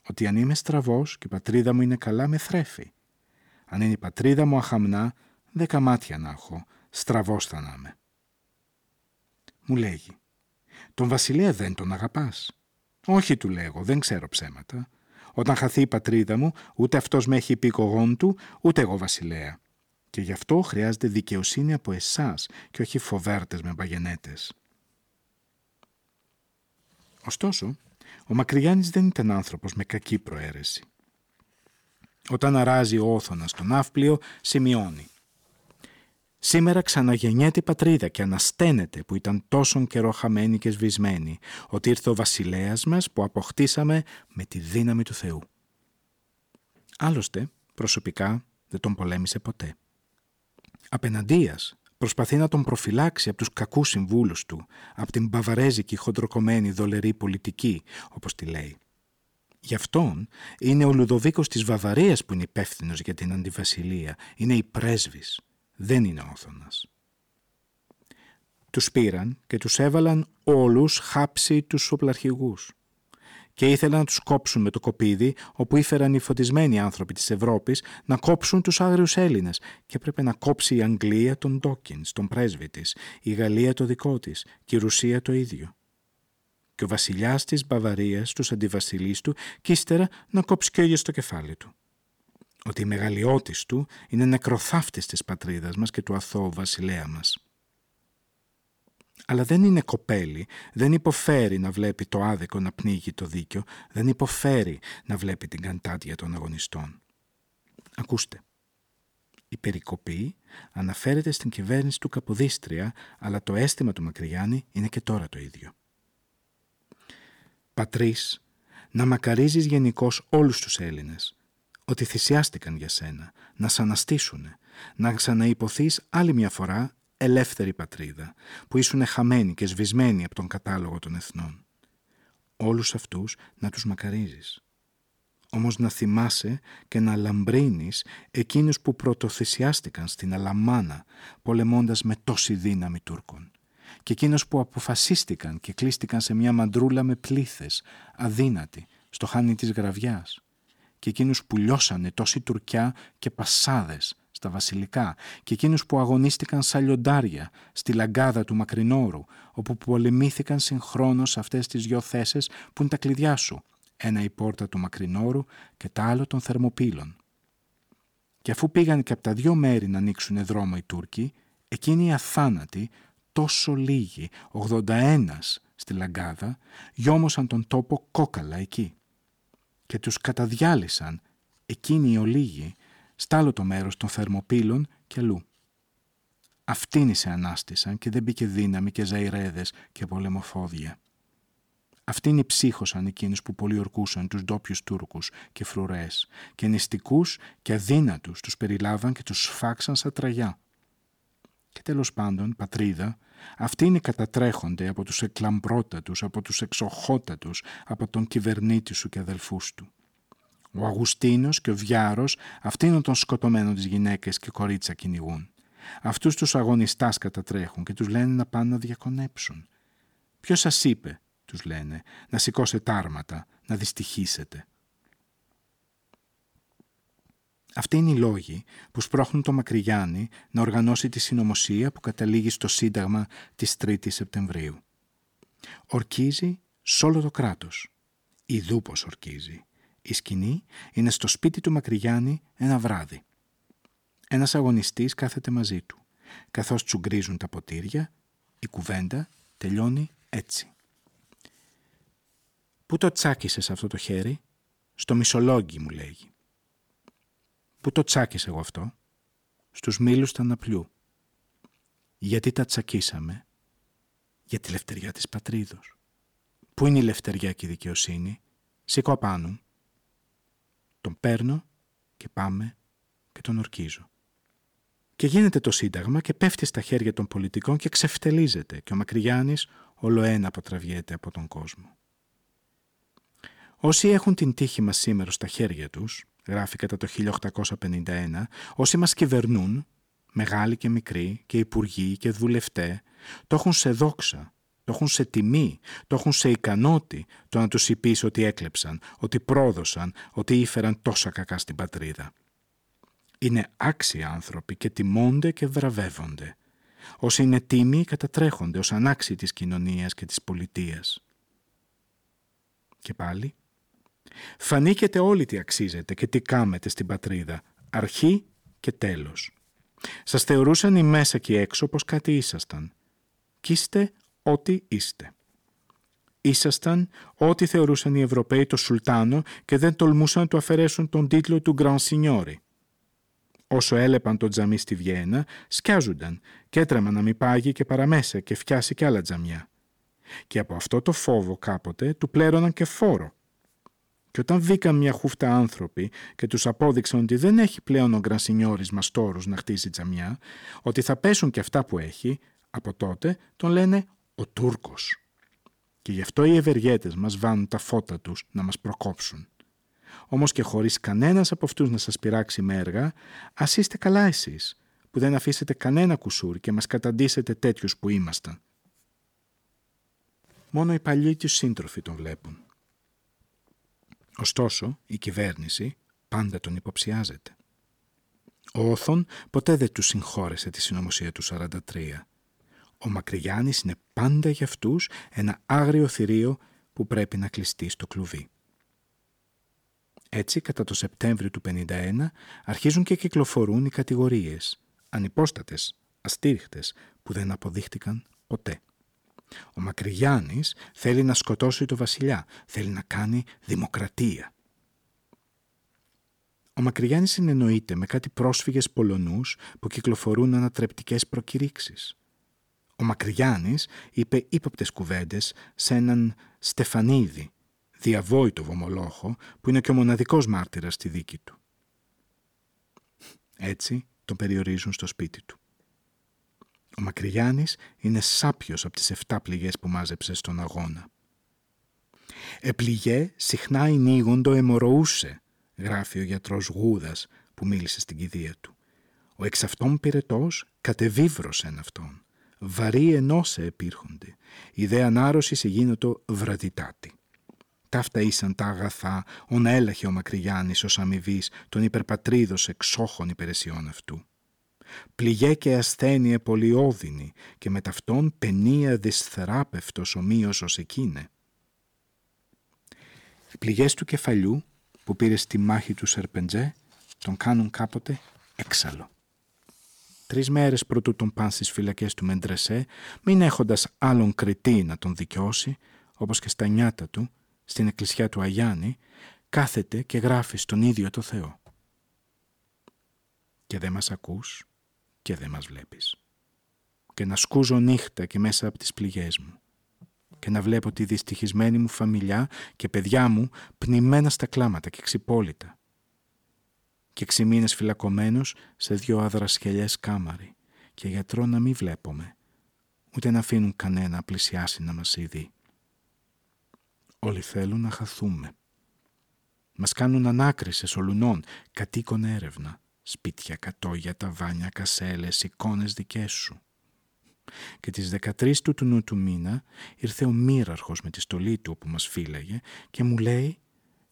Ότι αν είμαι στραβός και η πατρίδα μου είναι καλά με θρέφει. Αν είναι η πατρίδα μου αχαμνά, δέκα μάτια να έχω, στραβός θα να είμαι. Μου λέγει, τον βασιλέα δεν τον αγαπάς. Όχι του λέγω, δεν ξέρω ψέματα. Όταν χαθεί η πατρίδα μου, ούτε αυτός με έχει πει κογόν του, ούτε εγώ βασιλέα. Και γι' αυτό χρειάζεται δικαιοσύνη από εσάς και όχι φοβέρτες με μπαγενέτες. Ωστόσο, ο Μακρυγιάννης δεν ήταν άνθρωπος με κακή προαίρεση. Όταν αράζει ο όθωνας στο ναύπλιο, σημειώνει. Σήμερα ξαναγεννιέται η πατρίδα και ανασταίνεται που ήταν τόσο καιρό χαμένη και σβησμένη, ότι ήρθε ο βασιλέας μας που αποκτήσαμε με τη δύναμη του Θεού. Άλλωστε, προσωπικά δεν τον πολέμησε ποτέ. Απέναντίας, προσπαθεί να τον προφυλάξει από τους κακούς συμβούλους του, από την μπαβαρέζικη χοντροκομμένη δολερή πολιτική, όπως τη λέει. Γι' αυτόν είναι ο Λουδοβίκος της Βαβαρίας που είναι υπεύθυνος για την αντιβασιλεία. Είναι η πρέσβης, δεν είναι ο Όθωνας. Τους πήραν και τους έβαλαν όλους χάψη τους οπλαρχηγούς και ήθελαν να τους κόψουν με το κοπίδι όπου ήφεραν οι φωτισμένοι άνθρωποι της Ευρώπης να κόψουν τους άγριους Έλληνες και έπρεπε να κόψει η Αγγλία τον Ντόκινς, τον πρέσβη της, η Γαλλία το δικό της και η Ρουσία το ίδιο. Και ο βασιλιάς της Μπαβαρίας, τους αντιβασιλείς του και ύστερα να κόψει και ο στο κεφάλι του. Ότι η μεγαλειότης του είναι νεκροθάφτης της πατρίδας μας και του αθώου βασιλέα μας αλλά δεν είναι κοπέλι, δεν υποφέρει να βλέπει το άδικο να πνίγει το δίκιο, δεν υποφέρει να βλέπει την καντάτια των αγωνιστών. Ακούστε, Η περικοπή αναφέρεται στην κυβέρνηση του Καποδίστρια, αλλά το αίσθημα του Μακρυγιάννη είναι και τώρα το ίδιο. Πατρίς, να μακαρίζεις γενικώς όλους τους Έλληνες, ότι θυσιάστηκαν για σένα, να σ' αναστήσουνε, να ξαναϋποθείς άλλη μια φορά ελεύθερη πατρίδα, που ήσουν χαμένοι και σβησμένοι από τον κατάλογο των εθνών. Όλους αυτούς να τους μακαρίζεις. Όμως να θυμάσαι και να λαμπρύνεις εκείνους που πρωτοθυσιάστηκαν στην Αλαμάνα, πολεμώντας με τόση δύναμη Τούρκων. Και εκείνους που αποφασίστηκαν και κλείστηκαν σε μια μαντρούλα με πλήθες, αδύνατη, στο χάνι της γραβιάς. Και εκείνους που λιώσανε τόση Τουρκιά και πασάδες, στα βασιλικά και εκείνους που αγωνίστηκαν σαν λιοντάρια στη λαγκάδα του Μακρινόρου όπου πολεμήθηκαν συγχρόνως αυτές τις δυο θέσεις που είναι τα κλειδιά σου ένα η πόρτα του Μακρινόρου και τα άλλο των Θερμοπύλων. Και αφού πήγαν και από τα δυο μέρη να ανοίξουν δρόμο οι Τούρκοι εκείνοι οι αθάνατοι τόσο λίγοι, 81 στη Λαγκάδα, γιόμωσαν τον τόπο κόκαλα εκεί και τους καταδιάλυσαν εκείνοι οι ολίγοι Στ' άλλο το μέρος των θερμοπύλων και αλλού. Αυτήν σε ανάστησαν και δεν μπήκε δύναμη και ζαϊρέδες και πολεμοφόδια. Αυτήν ψύχωσαν εκείνους που πολιορκούσαν τους ντόπιους Τούρκους και φρουρές και νηστικούς και αδύνατους τους περιλάβαν και τους σφάξαν σαν τραγιά. Και τέλος πάντων, πατρίδα, αυτοί κατατρέχονται από τους εκλαμπρότατους, από τους εξοχότατους, από τον κυβερνήτη σου και αδελφούς του. Ο Αγουστίνος και ο Βιάρος αυτήν των σκοτωμένων τις γυναίκες και κορίτσα κυνηγούν. Αυτούς τους αγωνιστάς κατατρέχουν και τους λένε να πάνε να διακονέψουν. Ποιος σας είπε, τους λένε, να σηκώσετε άρματα, να δυστυχήσετε. Αυτοί είναι οι λόγοι που σπρώχνουν το Μακρυγιάννη να οργανώσει τη συνωμοσία που καταλήγει στο Σύνταγμα της 3ης Σεπτεμβρίου. Ορκίζει σ' όλο το κράτος. Ιδού πως ορκίζει. Η σκηνή είναι στο σπίτι του Μακρυγιάννη ένα βράδυ. Ένας αγωνιστής κάθεται μαζί του. Καθώς τσουγκρίζουν τα ποτήρια, η κουβέντα τελειώνει έτσι. «Πού το τσάκισες αυτό το χέρι» «Στο μισολόγγι» μου λέγει. «Πού το τσάκισε εγώ αυτό» «Στους μήλους τα αναπλιού». «Γιατί τα τσακίσαμε» «Για τη λευτεριά της πατρίδος». «Πού είναι η λευτεριά και η δικαιοσύνη» «Σήκω απάνω» Τον παίρνω και πάμε και τον ορκίζω. Και γίνεται το Σύνταγμα και πέφτει στα χέρια των πολιτικών και ξεφτελίζεται και ο Μακρυγιάννης όλο ένα αποτραβιέται από τον κόσμο. Όσοι έχουν την τύχη μας σήμερα στα χέρια τους, γράφει κατά το 1851, όσοι μας κυβερνούν, μεγάλοι και μικροί και υπουργοί και δουλευτέ, το έχουν σε δόξα το έχουν σε τιμή, το έχουν σε ικανότη το να τους υπείς ότι έκλεψαν, ότι πρόδωσαν, ότι ήφεραν τόσα κακά στην πατρίδα. Είναι άξιοι άνθρωποι και τιμώνται και βραβεύονται. Όσοι είναι τίμοι κατατρέχονται ως ανάξιοι της κοινωνίας και της πολιτείας. Και πάλι, φανήκετε όλοι τι αξίζετε και τι κάμετε στην πατρίδα, αρχή και τέλος. Σας θεωρούσαν οι μέσα και έξω πως κάτι ήσασταν. Κι είστε ό,τι είστε. Ήσασταν ό,τι θεωρούσαν οι Ευρωπαίοι το Σουλτάνο και δεν τολμούσαν να του αφαιρέσουν τον τίτλο του Γκραν Σινιόρι. Όσο έλεπαν το τζαμί στη Βιέννα, σκιάζονταν και έτρεμαν να μην πάγει και παραμέσα και φτιάσει κι άλλα τζαμιά. Και από αυτό το φόβο κάποτε του πλέρωναν και φόρο. Και όταν βγήκαν μια χούφτα άνθρωποι και τους απόδειξαν ότι δεν έχει πλέον ο Γκρανσινιόρης μαστόρους να χτίζει τζαμιά, ότι θα πέσουν και αυτά που έχει, από τότε τον λένε ο Τούρκος. Και γι' αυτό οι ευεργέτες μας βάνουν τα φώτα τους να μας προκόψουν. Όμως και χωρίς κανένας από αυτούς να σας πειράξει με έργα, ας είστε καλά εσείς, που δεν αφήσετε κανένα κουσούρ και μας καταντήσετε τέτοιους που ήμασταν. Μόνο οι παλιοί του σύντροφοι τον βλέπουν. Ωστόσο, η κυβέρνηση πάντα τον υποψιάζεται. Ο Όθων ποτέ δεν του συγχώρεσε τη συνωμοσία του 43 ο Μακρυγιάννης είναι πάντα για αυτούς ένα άγριο θηρίο που πρέπει να κλειστεί στο κλουβί. Έτσι, κατά το Σεπτέμβριο του 1951, αρχίζουν και κυκλοφορούν οι κατηγορίες, ανυπόστατες, αστήριχτες, που δεν αποδείχτηκαν ποτέ. Ο Μακρυγιάννης θέλει να σκοτώσει το βασιλιά, θέλει να κάνει δημοκρατία. Ο Μακρυγιάννης συνεννοείται με κάτι πρόσφυγες Πολωνούς που κυκλοφορούν ανατρεπτικές προκηρύξεις. Ο Μακρυγιάννης είπε ύποπτες κουβέντες σε έναν Στεφανίδη, διαβόητο βομολόχο που είναι και ο μοναδικός μάρτυρας στη δίκη του. Έτσι τον περιορίζουν στο σπίτι του. Ο Μακρυγιάννης είναι σάπιος από τις 7 πληγές που μάζεψε στον αγώνα. «Επληγέ συχνά ενίγοντο εμοροούσε», γράφει ο γιατρός Γούδας που μίλησε στην κηδεία του. «Ο εξ αυτών πυρετός κατεβίβρωσεν αυτόν. Βαρύ ενώσε επήρχονται. Η δε ανάρρωση σε γίνοτο βραδιτάτη». Ταύτα ήσαν τα αγαθά, ον έλαχε ο Μακρυγιάννης ως αμοιβής των υπερπατρίδος εξόχων υπηρεσιών αυτού. Πληγέ και ασθένειε πολυόδυνη και με ταυτόν πενία δυσθεράπευτος ομοίως ως εκείνε. Οι πληγές του κεφαλιού που πήρε στη μάχη του Σερπεντζέ τον κάνουν κάποτε έξαλλο. Τρεις μέρες πρωτού τον πάνε στις φυλακές του Μεντρεσέ, μην έχοντας άλλον κριτή να τον δικαιώσει, όπως και στα νιάτα του, στην εκκλησιά του Αγιάννη, κάθεται και γράφει στον ίδιο το Θεό. Και δεν μας ακούς και δεν μας βλέπεις. Και να σκούζω νύχτα και μέσα από τις πληγές μου. Και να βλέπω τη δυστυχισμένη μου φαμιλιά και παιδιά μου πνιμένα στα κλάματα και ξυπόλυτα. Και έξι μήνες φυλακωμένος σε δυο αδρασχελιές κάμαροι και γιατρό να μην βλέπουμε, ούτε να αφήνουν κανένα πλησιάσει να μας ειδεί. Όλοι θέλουν να χαθούμε. Μας κάνουν ανάκριση σολουνών, κατοίκον έρευνα. Σπίτια, κατόγια, ταβάνια, κασέλες, εικόνες δικές σου. Και τις 13 του του νου του μήνα ήρθε ο μοίραρχος με τη στολή του όπου μας φύλαγε και μου λέει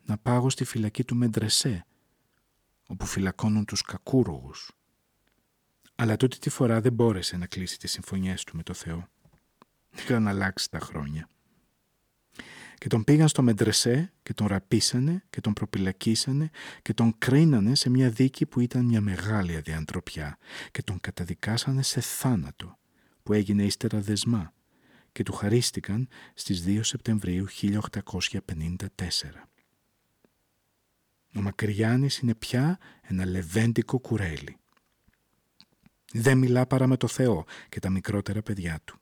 να πάγω στη φυλακή του Μεντρεσέ, όπου φυλακώνουν τους κακούρογους. Αλλά τότε τη φορά δεν μπόρεσε να κλείσει τις συμφωνίες του με το Θεό. Είχαν αλλάξει τα χρόνια και τον πήγαν στο Μεντρεσέ και τον ραπίσανε και τον προπυλακίσανε και τον κρίνανε σε μια δίκη που ήταν μια μεγάλη αδιαντροπιά και τον καταδικάσανε σε θάνατο που έγινε ύστερα δεσμά και του χαρίστηκαν στις 2 Σεπτεμβρίου 1854. Ο Μακριάνης είναι πια ένα λεβέντικο κουρέλι. Δεν μιλά παρά με το Θεό και τα μικρότερα παιδιά του.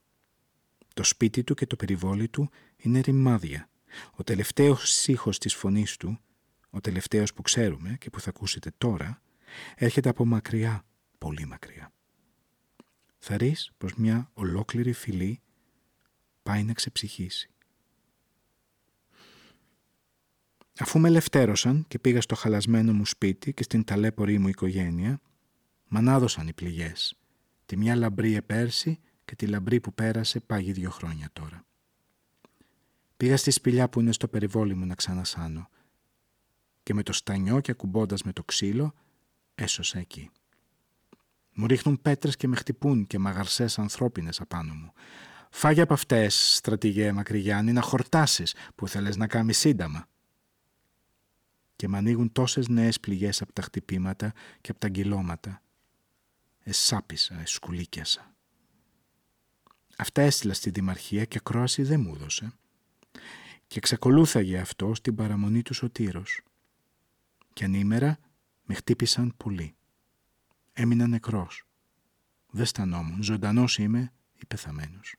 Το σπίτι του και το περιβόλι του είναι ρημάδια. Ο τελευταίος ήχος της φωνής του, ο τελευταίος που ξέρουμε και που θα ακούσετε τώρα, έρχεται από μακριά, πολύ μακριά. Θα ρεις πως μια ολόκληρη φυλή πάει να ξεψυχήσει. Αφού με ελευθέρωσαν και πήγα στο χαλασμένο μου σπίτι και στην ταλέπορη μου οικογένεια, μ' ανάδωσαν οι πληγές. Τη μια λαμπρή επέρση και τη λαμπρή που πέρασε πάγει δύο χρόνια τώρα. Πήγα στη σπηλιά που είναι στο περιβόλι μου να ξανασάνω και με το στανιό και ακουμπώντας με το ξύλο έσωσα εκεί. Μου ρίχνουν πέτρες και με χτυπούν και μαγαρσές ανθρώπινες απάνω μου. Φάγε από αυτές, στρατηγέ Μακρυγιάννη, να χορτάσεις που θέλεις να κάνεις σύνταμα. Και με ανοίγουν τόσες νέες πληγές από τα χτυπήματα και από τα γκυλώματα. Εσάπισα, εσκουλίκιασα. Αυτά έστειλα στη Δημαρχία και ακρόαση δεν μου έδωσε. Και εξακολούθαγε αυτό στην παραμονή του Σωτήρος. Και ανήμερα με χτύπησαν πολύ. Έμεινα νεκρός. Δεν στανόμουν, ζωντανός είμαι ή πεθαμένος.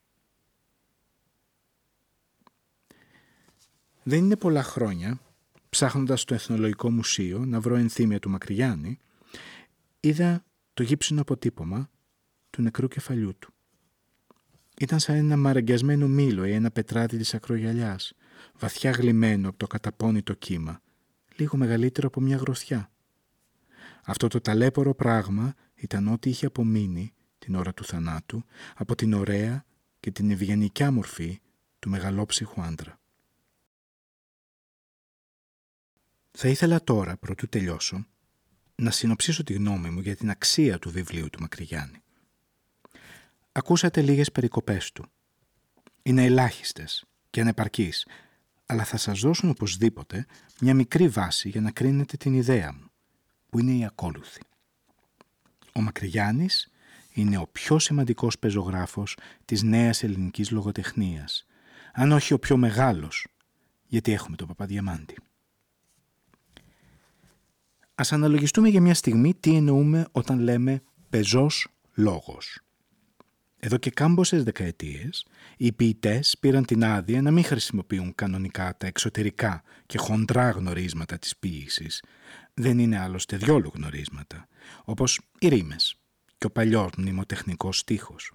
Δεν είναι πολλά χρόνια, ψάχνοντας το Εθνολογικό Μουσείο να βρω ενθύμια του Μακρυγιάννη, είδα το γύψινο αποτύπωμα του νεκρού κεφαλιού του. Ήταν σαν ένα μαραγκιασμένο μήλο ή ένα πετράτη της ακρογιαλιάς, βαθιά γλυμμένο από το καταπώνητο κύμα, λίγο μεγαλύτερο από μια γροθιά. Αυτό το ταλέπορο πράγμα ήταν ό,τι είχε απομείνει την ώρα του θανάτου από την ωραία και την ευγενικιά μορφή του μεγαλόψυχου άντρα. Θα ήθελα τώρα, προτού τελειώσω, να συνοψίσω τη γνώμη μου για την αξία του βιβλίου του Μακρυγιάννη. Ακούσατε λίγες περικοπές του. Είναι ελάχιστες και ανεπαρκείς, αλλά θα σας δώσουν οπωσδήποτε μια μικρή βάση για να κρίνετε την ιδέα μου, που είναι η ακόλουθη. Ο Μακρυγιάννης είναι ο πιο σημαντικός πεζογράφος της νέας ελληνικής λογοτεχνίας, αν όχι ο πιο μεγάλος, γιατί έχουμε τον Παπαδιαμάντη. Ας αναλογιστούμε για μια στιγμή τι εννοούμε όταν λέμε πεζός λόγος. Εδώ και κάμποσες δεκαετίες, οι ποιητές πήραν την άδεια να μην χρησιμοποιούν κανονικά τα εξωτερικά και χοντρά γνωρίσματα της ποίησης. Δεν είναι άλλωστε διόλου γνωρίσματα, όπως οι ρήμες και ο παλιός μνημοτεχνικός στίχος.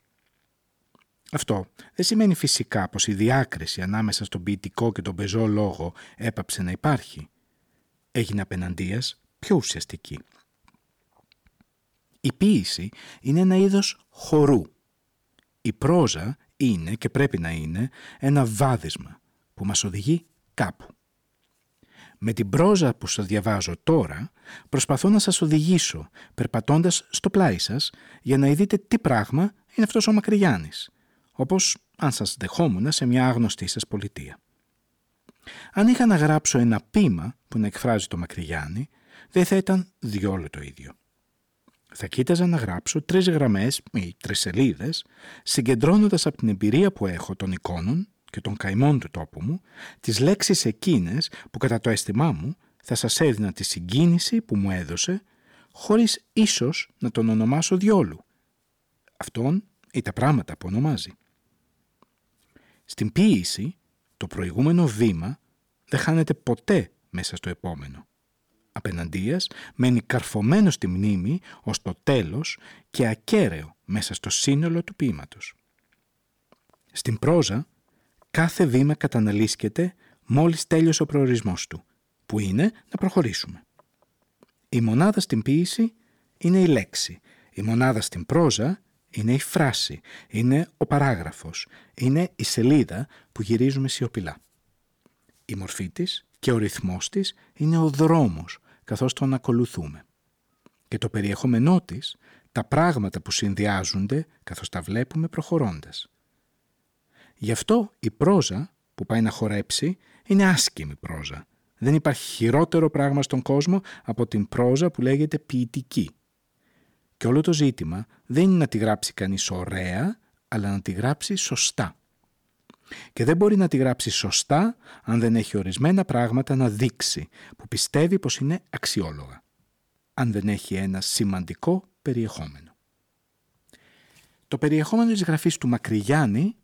Αυτό δεν σημαίνει φυσικά πως η διάκριση ανάμεσα στον ποιητικό και τον πεζό λόγο έπαψε να υπάρχει. Έγινε απέναντίας πιο ουσιαστική. Η ποίηση είναι ένα είδος χορού. Η πρόζα είναι και πρέπει να είναι ένα βάδισμα που μας οδηγεί κάπου. Με την πρόζα που σας διαβάζω τώρα προσπαθώ να σας οδηγήσω περπατώντας στο πλάι σας για να δείτε τι πράγμα είναι αυτός ο Μακρυγιάννης, όπως αν σας δεχόμουν σε μια άγνωστή σας πολιτεία. Αν είχα να γράψω ένα πείμα που να εκφράζει το Μακρυγιάννη, δεν θα ήταν διόλου το ίδιο. Θα κοίταζα να γράψω τρεις γραμμές ή τρεις σελίδες, συγκεντρώνοντας από την εμπειρία που έχω των εικόνων και των καημών του τόπου μου, τις λέξεις εκείνες που κατά το αίσθημά μου θα σας έδινα τη συγκίνηση που μου έδωσε, χωρίς ίσως να τον ονομάσω διόλου. Αυτόν ή τα πράγματα που ονομάζει. Στην ποίηση, το προηγούμενο βήμα δεν χάνεται ποτέ μέσα στο επόμενο απέναντίας μένει καρφωμένος στη μνήμη ως το τέλος και ακέραιο μέσα στο σύνολο του ποίηματος. Στην πρόζα, κάθε βήμα καταναλύσκεται μόλις τέλειωσε ο προορισμός του, που είναι να προχωρήσουμε. Η μονάδα στην ποίηση είναι η λέξη, η μονάδα στην πρόζα είναι η φράση, είναι ο παράγραφος, είναι η σελίδα που γυρίζουμε σιωπηλά. Η μορφή της και ο ρυθμός της είναι ο δρόμος καθώς τον ακολουθούμε. Και το περιεχόμενό της, τα πράγματα που συνδυάζονται καθώς τα βλέπουμε προχωρώντας. Γι' αυτό η πρόζα που πάει να χορέψει είναι άσκημη πρόζα. Δεν υπάρχει χειρότερο πράγμα στον κόσμο από την πρόζα που λέγεται ποιητική. Και όλο το ζήτημα δεν είναι να τη γράψει κανείς ωραία, αλλά να τη γράψει σωστά. Και δεν μπορεί να τη γράψει σωστά αν δεν έχει ορισμένα πράγματα να δείξει που πιστεύει πως είναι αξιόλογα. Αν δεν έχει ένα σημαντικό περιεχόμενο. Το περιεχόμενο της γραφής του Μακρυγιάννη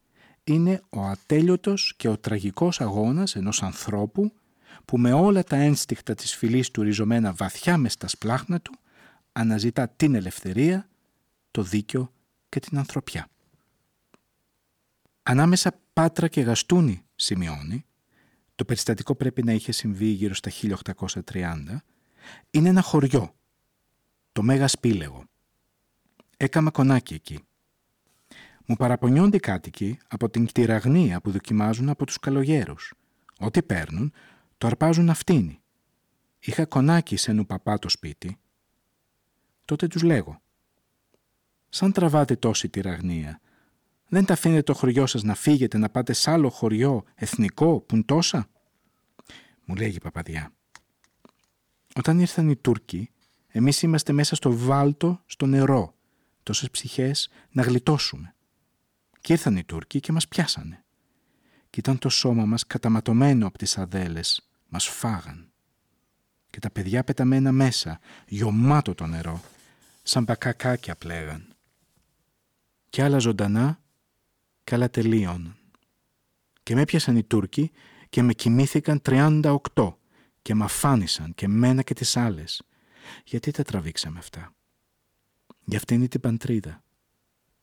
είναι ο ατέλειωτος και ο τραγικός αγώνας ενός ανθρώπου που με όλα τα ένστιχτα της φυλής του ριζωμένα βαθιά μες στα σπλάχνα του αναζητά την ελευθερία, το δίκιο και την ανθρωπιά. Ανάμεσα Πάτρα και Γαστούνη σημειώνει, το περιστατικό πρέπει να είχε συμβεί γύρω στα 1830, είναι ένα χωριό, το Μέγα Σπήλεγο. Έκαμα κονάκι εκεί. Μου παραπονιόνται οι κάτοικοι από την κτηραγνία που δοκιμάζουν από τους καλογέρους. Ό,τι παίρνουν, το αρπάζουν αυτήνοι. Είχα κονάκι σε νου παπά το σπίτι. Τότε τους λέγω. Σαν τραβάτε τόση τυραγνία, δεν τα αφήνετε το χωριό σας να φύγετε να πάτε σε άλλο χωριό εθνικό που είναι τόσα. Μου λέγει η παπαδιά. Όταν ήρθαν οι Τούρκοι, εμείς είμαστε μέσα στο βάλτο, στο νερό, τόσες ψυχές να γλιτώσουμε. Και ήρθαν οι Τούρκοι και μας πιάσανε. Και ήταν το σώμα μας καταματωμένο από τις αδέλες. Μας φάγαν. Και τα παιδιά πεταμένα μέσα, γιωμάτο το νερό, σαν πακακάκια πλέγαν. Και άλλα ζωντανά καλά τελείων. Και με έπιασαν οι Τούρκοι και με κοιμήθηκαν 38 και με αφάνισαν και μένα και τις άλλες. Γιατί τα τραβήξαμε αυτά; Για αυτήν την παντρίδα.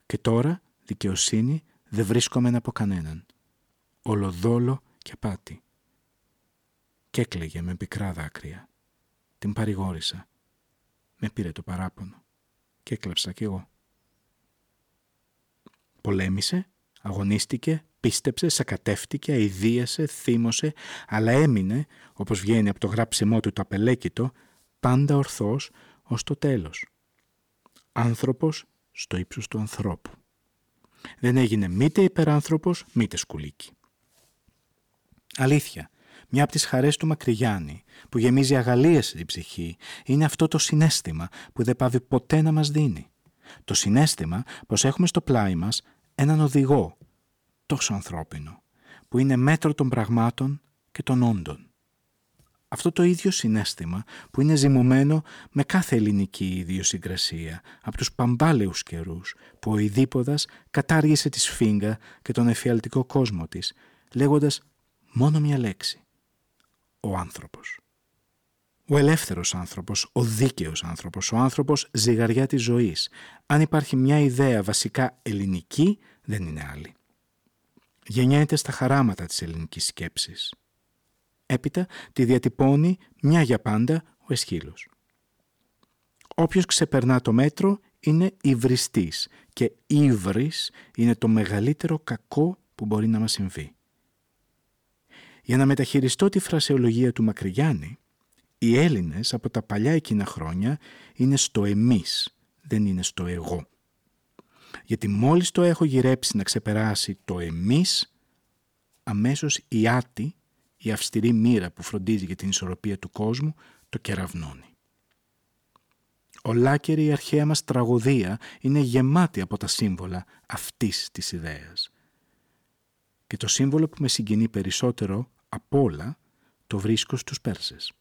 Και τώρα δικαιοσύνη δεν βρίσκομαι από κανέναν. Ολοδόλο και πάτη. Κι έκλαιγε με πικρά δάκρυα. Την παρηγόρησα. Με πήρε το παράπονο. Και έκλαψα κι εγώ. Πολέμησε; Αγωνίστηκε, πίστεψε, σακατεύτηκε, αηδίασε, θύμωσε, αλλά έμεινε, όπως βγαίνει από το γράψιμό του το απελέκητο, πάντα ορθός ως το τέλος. Άνθρωπος στο ύψος του ανθρώπου. Δεν έγινε μήτε υπεράνθρωπος, μήτε σκουλίκι. Αλήθεια, μια από τις χαρές του Μακρυγιάννη, που γεμίζει αγαλίες στην ψυχή, είναι αυτό το συνέστημα που δεν πάβει ποτέ να μας δίνει. Το συνέστημα πως έχουμε στο πλάι μας έναν οδηγό τόσο ανθρώπινο που είναι μέτρο των πραγμάτων και των όντων. Αυτό το ίδιο συνέστημα που είναι ζυμωμένο με κάθε ελληνική ιδιοσυγκρασία από τους παμπάλαιους καιρούς που ο Ιδίποδας κατάργησε τη σφίγγα και τον εφιαλτικό κόσμο της λέγοντας μόνο μια λέξη. Ο άνθρωπος. Ο ελεύθερος άνθρωπος, ο δίκαιος άνθρωπος, ο άνθρωπος ζυγαριά της ζωής. Αν υπάρχει μια ιδέα βασικά ελληνική, δεν είναι άλλη. Γεννιέται στα χαράματα της ελληνικής σκέψης. Έπειτα τη διατυπώνει μια για πάντα ο Εσχύλος. Όποιος ξεπερνά το μέτρο είναι υβριστής και ύβρις είναι το μεγαλύτερο κακό που μπορεί να μας συμβεί. Για να μεταχειριστώ τη φρασεολογία του Μακρυγιάννη, οι Έλληνες από τα παλιά εκείνα χρόνια είναι στο εμείς, δεν είναι στο εγώ. Γιατί μόλις το έχω γυρέψει να ξεπεράσει το εμείς, αμέσως η άτη, η αυστηρή μοίρα που φροντίζει για την ισορροπία του κόσμου, το κεραυνώνει. Ολάκερη η αρχαία μας τραγωδία είναι γεμάτη από τα σύμβολα αυτής της ιδέας. Και το σύμβολο που με συγκινεί περισσότερο απ' όλα το βρίσκω στους Πέρσες.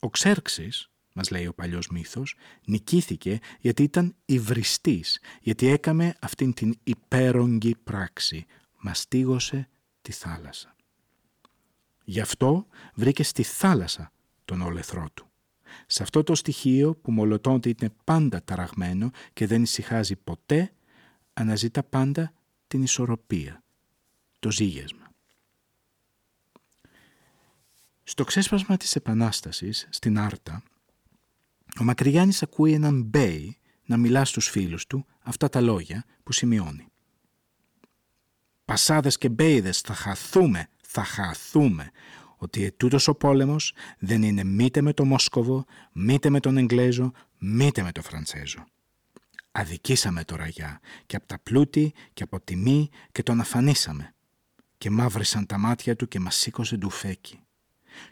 Ο Ξέρξης, μας λέει ο παλιός μύθος, νικήθηκε γιατί ήταν υβριστής, γιατί έκαμε αυτήν την υπέρογγη πράξη, μαστίγωσε τη θάλασσα. Γι' αυτό βρήκε στη θάλασσα τον όλεθρό του. Σε αυτό το στοιχείο που μολοτώνται είναι πάντα ταραγμένο και δεν ησυχάζει ποτέ, αναζητά πάντα την ισορροπία, το ζήγεσμα. Στο ξέσπασμα της Επανάστασης, στην Άρτα, ο Μακρυγιάννης ακούει έναν Μπέι να μιλά στους φίλους του αυτά τα λόγια που σημειώνει. «Πασάδες και Μπέιδες θα χαθούμε, θα χαθούμε, ότι ετούτος ο πόλεμος δεν είναι μήτε με το Μόσκοβο, μήτε με τον Εγγλέζο, μήτε με το Φραντσέζο. Αδικήσαμε το ραγιά και από τα πλούτη και από τιμή και τον αφανίσαμε και μαύρισαν τα μάτια του και μας σήκωσε ντουφέκι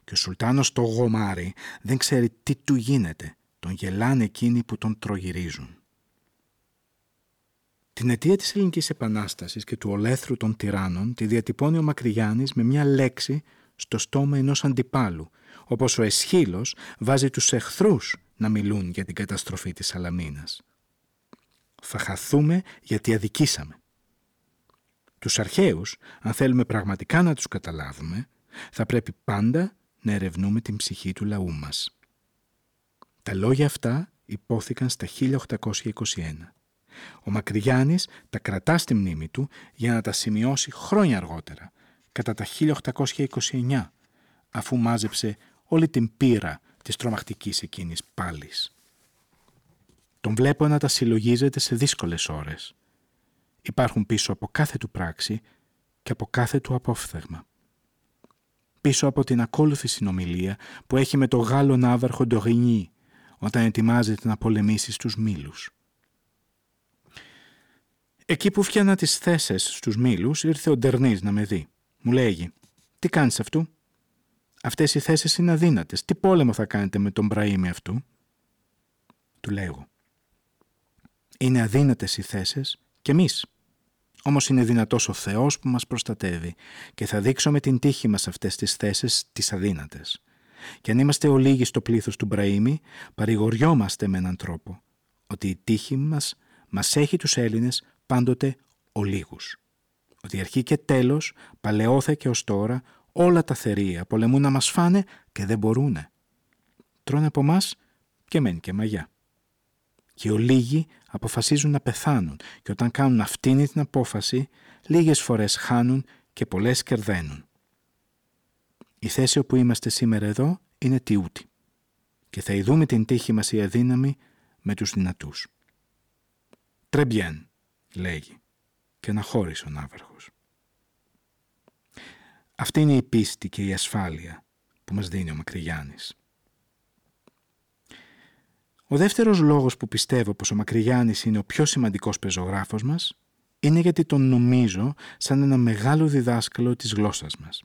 και ο Σουλτάνος το γομάρι δεν ξέρει τι του γίνεται. Τον γελάνε εκείνοι που τον τρογυρίζουν. Την αιτία της ελληνικής επανάστασης και του ολέθρου των τυράννων τη διατυπώνει ο Μακρυγιάννης με μια λέξη στο στόμα ενός αντιπάλου, όπως ο Εσχύλος βάζει τους εχθρούς να μιλούν για την καταστροφή της Σαλαμίνας. Θα χαθούμε γιατί αδικήσαμε. Τους αρχαίους, αν θέλουμε πραγματικά να τους καταλάβουμε, θα πρέπει πάντα να ερευνούμε την ψυχή του λαού μας. Τα λόγια αυτά υπόθηκαν στα 1821. Ο Μακρυγιάννης τα κρατά στη μνήμη του για να τα σημειώσει χρόνια αργότερα, κατά τα 1829, αφού μάζεψε όλη την πείρα της τρομακτικής εκείνης πάλης. Τον βλέπω να τα συλλογίζεται σε δύσκολες ώρες. Υπάρχουν πίσω από κάθε του πράξη και από κάθε του απόφθεγμα πίσω από την ακόλουθη συνομιλία που έχει με το Γάλλο ναύαρχο Ντορινί όταν ετοιμάζεται να πολεμήσει στους Μήλους. Εκεί που φτιάνα τις θέσεις στους Μήλους ήρθε ο Ντερνής να με δει. Μου λέγει «Τι κάνεις αυτού» Αυτές οι θέσεις είναι αδύνατες. Τι πόλεμο θα κάνετε με τον Μπραήμι αυτού» Του λέγω «Είναι αδύνατες οι θέσεις και εμείς». Όμως είναι δυνατός ο Θεός που μας προστατεύει και θα δείξω με την τύχη μας αυτές τις θέσεις τις αδύνατες. Και αν είμαστε ολίγοι στο πλήθος του Μπραήμι, παρηγοριόμαστε με έναν τρόπο ότι η τύχη μας μας έχει τους Έλληνες πάντοτε ολίγους. Ότι αρχή και τέλος, παλαιόθε και ως τώρα, όλα τα θερία πολεμούν να μας φάνε και δεν μπορούνε. Τρώνε από εμάς και μένει και μαγιά και ολίγοι αποφασίζουν να πεθάνουν και όταν κάνουν αυτήν την απόφαση λίγες φορές χάνουν και πολλές κερδένουν. Η θέση όπου είμαστε σήμερα εδώ είναι τιούτη και θα ειδούμε την τύχη μας η αδύναμη με τους δυνατούς. «Τρεμπιέν», λέγει και να χώρισε ο Ναύαρχος. Αυτή είναι η πίστη και η ασφάλεια που μας δίνει ο Μακρυγιάννης. Ο δεύτερος λόγος που πιστεύω πως ο Μακρυγιάννης είναι ο πιο σημαντικός πεζογράφος μας είναι γιατί τον νομίζω σαν ένα μεγάλο διδάσκαλο της γλώσσας μας.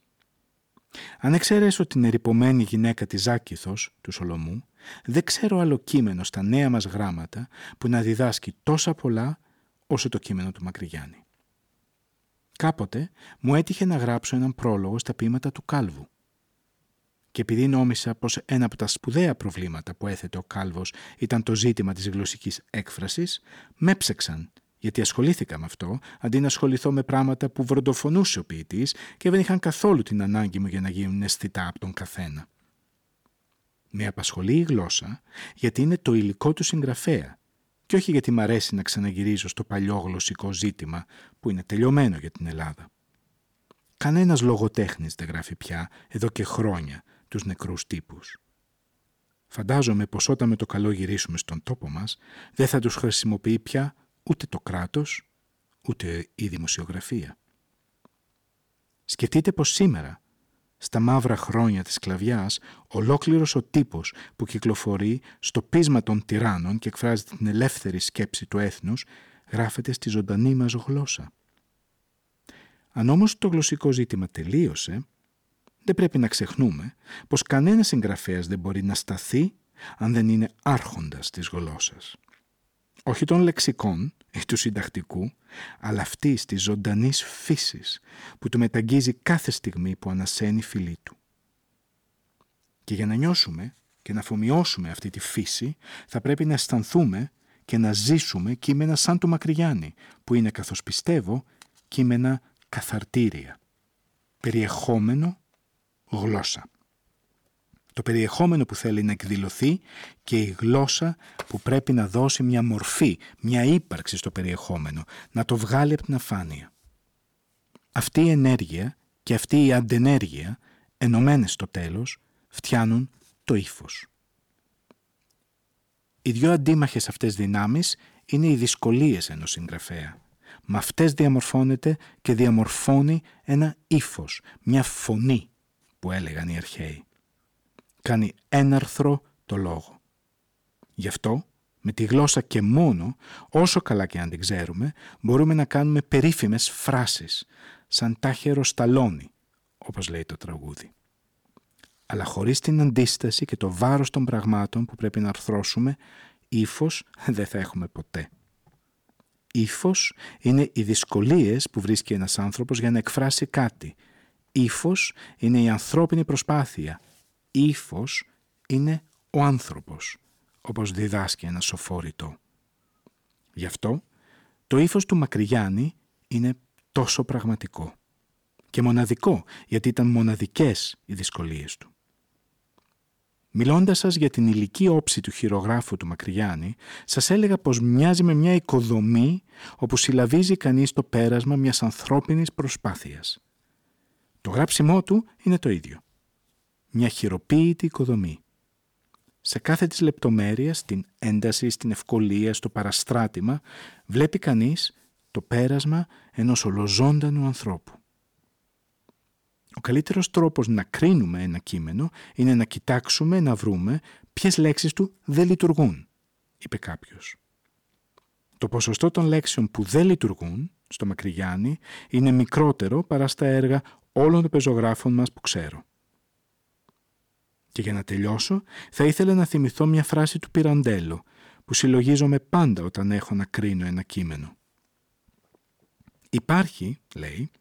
Αν εξαιρέσω την ερυπωμένη γυναίκα της Ζάκηθος, του Σολομού, δεν ξέρω άλλο κείμενο στα νέα μας γράμματα που να διδάσκει τόσα πολλά όσο το κείμενο του Μακρυγιάννη. Κάποτε μου έτυχε να γράψω έναν πρόλογο στα ποίηματα του Κάλβου. Και επειδή νόμισα πως ένα από τα σπουδαία προβλήματα που έθετε ο Κάλβος ήταν το ζήτημα της γλωσσικής έκφρασης, με έψεξαν γιατί ασχολήθηκα με αυτό, αντί να ασχοληθώ με πράγματα που βροντοφωνούσε ο ποιητής και δεν είχαν καθόλου την ανάγκη μου για να γίνουν αισθητά από τον καθένα. Με απασχολεί η γλώσσα γιατί είναι το υλικό του συγγραφέα και όχι γιατί μ' αρέσει να ξαναγυρίζω στο παλιό γλωσσικό ζήτημα που είναι τελειωμένο για την Ελλάδα. Κανένας λογοτέχνης δεν γράφει πια εδώ και χρόνια τους νεκρούς τύπους. Φαντάζομαι πως όταν με το καλό γυρίσουμε στον τόπο μας δεν θα τους χρησιμοποιεί πια ούτε το κράτος, ούτε η δημοσιογραφία. Σκεφτείτε πως σήμερα, στα μαύρα χρόνια της σκλαβιάς, ολόκληρος ο τύπος που κυκλοφορεί στο πείσμα των τυράννων και εκφράζει την ελεύθερη σκέψη του έθνους, γράφεται στη ζωντανή μας γλώσσα. Αν όμως το γλωσσικό ζήτημα τελείωσε, δεν πρέπει να ξεχνούμε πως κανένας συγγραφέας δεν μπορεί να σταθεί αν δεν είναι άρχοντας της γλώσσας όχι των λεξικών ή του συντακτικού, αλλά αυτής της ζωντανής φύσης που του μεταγγίζει κάθε στιγμή που ανασένει φιλή του. Και για να νιώσουμε και να αφομοιώσουμε αυτή τη φύση θα πρέπει να αισθανθούμε και να ζήσουμε κείμενα σαν του Μακρυγιάννη που είναι καθώς πιστεύω κείμενα καθαρτήρια. Περιεχόμενο γλώσσα το περιεχόμενο που θέλει να εκδηλωθεί και η γλώσσα που πρέπει να δώσει μια μορφή, μια ύπαρξη στο περιεχόμενο, να το βγάλει από την αφάνεια. Αυτή η ενέργεια και αυτή η αντενέργεια, ενωμένες στο τέλος, φτιάνουν το ύφος. Οι δυο αντίμαχες αυτές δυνάμεις είναι οι δυσκολίες ενός συγγραφέα. Με αυτές διαμορφώνεται και διαμορφώνει ένα ύφος, μια φωνή που έλεγαν οι αρχαίοι κάνει έναρθρο το λόγο. Γι' αυτό, με τη γλώσσα και μόνο, όσο καλά και αν την ξέρουμε, μπορούμε να κάνουμε περίφημες φράσεις, σαν τάχερο σταλόνι, όπως λέει το τραγούδι. Αλλά χωρίς την αντίσταση και το βάρος των πραγμάτων που πρέπει να αρθρώσουμε, ύφος δεν θα έχουμε ποτέ. Ήφο είναι οι δυσκολίες που βρίσκει ένας άνθρωπος για να εκφράσει κάτι. Ήφο είναι η ανθρώπινη προσπάθεια, ύφος είναι ο άνθρωπος, όπως διδάσκει ένα σοφόρητο. Γι' αυτό το ύφος του Μακρυγιάννη είναι τόσο πραγματικό και μοναδικό γιατί ήταν μοναδικές οι δυσκολίες του. Μιλώντας σας για την ηλική όψη του χειρογράφου του Μακρυγιάννη, σας έλεγα πως μοιάζει με μια οικοδομή όπου συλλαβίζει κανείς το πέρασμα μιας ανθρώπινης προσπάθειας. Το γράψιμό του είναι το ίδιο μια χειροποίητη οικοδομή. Σε κάθε της λεπτομέρειας, στην ένταση, στην ευκολία, στο παραστράτημα, βλέπει κανείς το πέρασμα ενός ολοζώντανου ανθρώπου. Ο καλύτερος τρόπος να κρίνουμε ένα κείμενο είναι να κοιτάξουμε, να βρούμε ποιες λέξεις του δεν λειτουργούν, είπε κάποιος. Το ποσοστό των λέξεων που δεν λειτουργούν στο Μακρυγιάννη είναι μικρότερο παρά στα έργα όλων των πεζογράφων μας που ξέρω. Και για να τελειώσω, θα ήθελα να θυμηθώ μια φράση του Πυραντέλο, που συλλογίζομαι πάντα όταν έχω να κρίνω ένα κείμενο. Υπάρχει, λέει,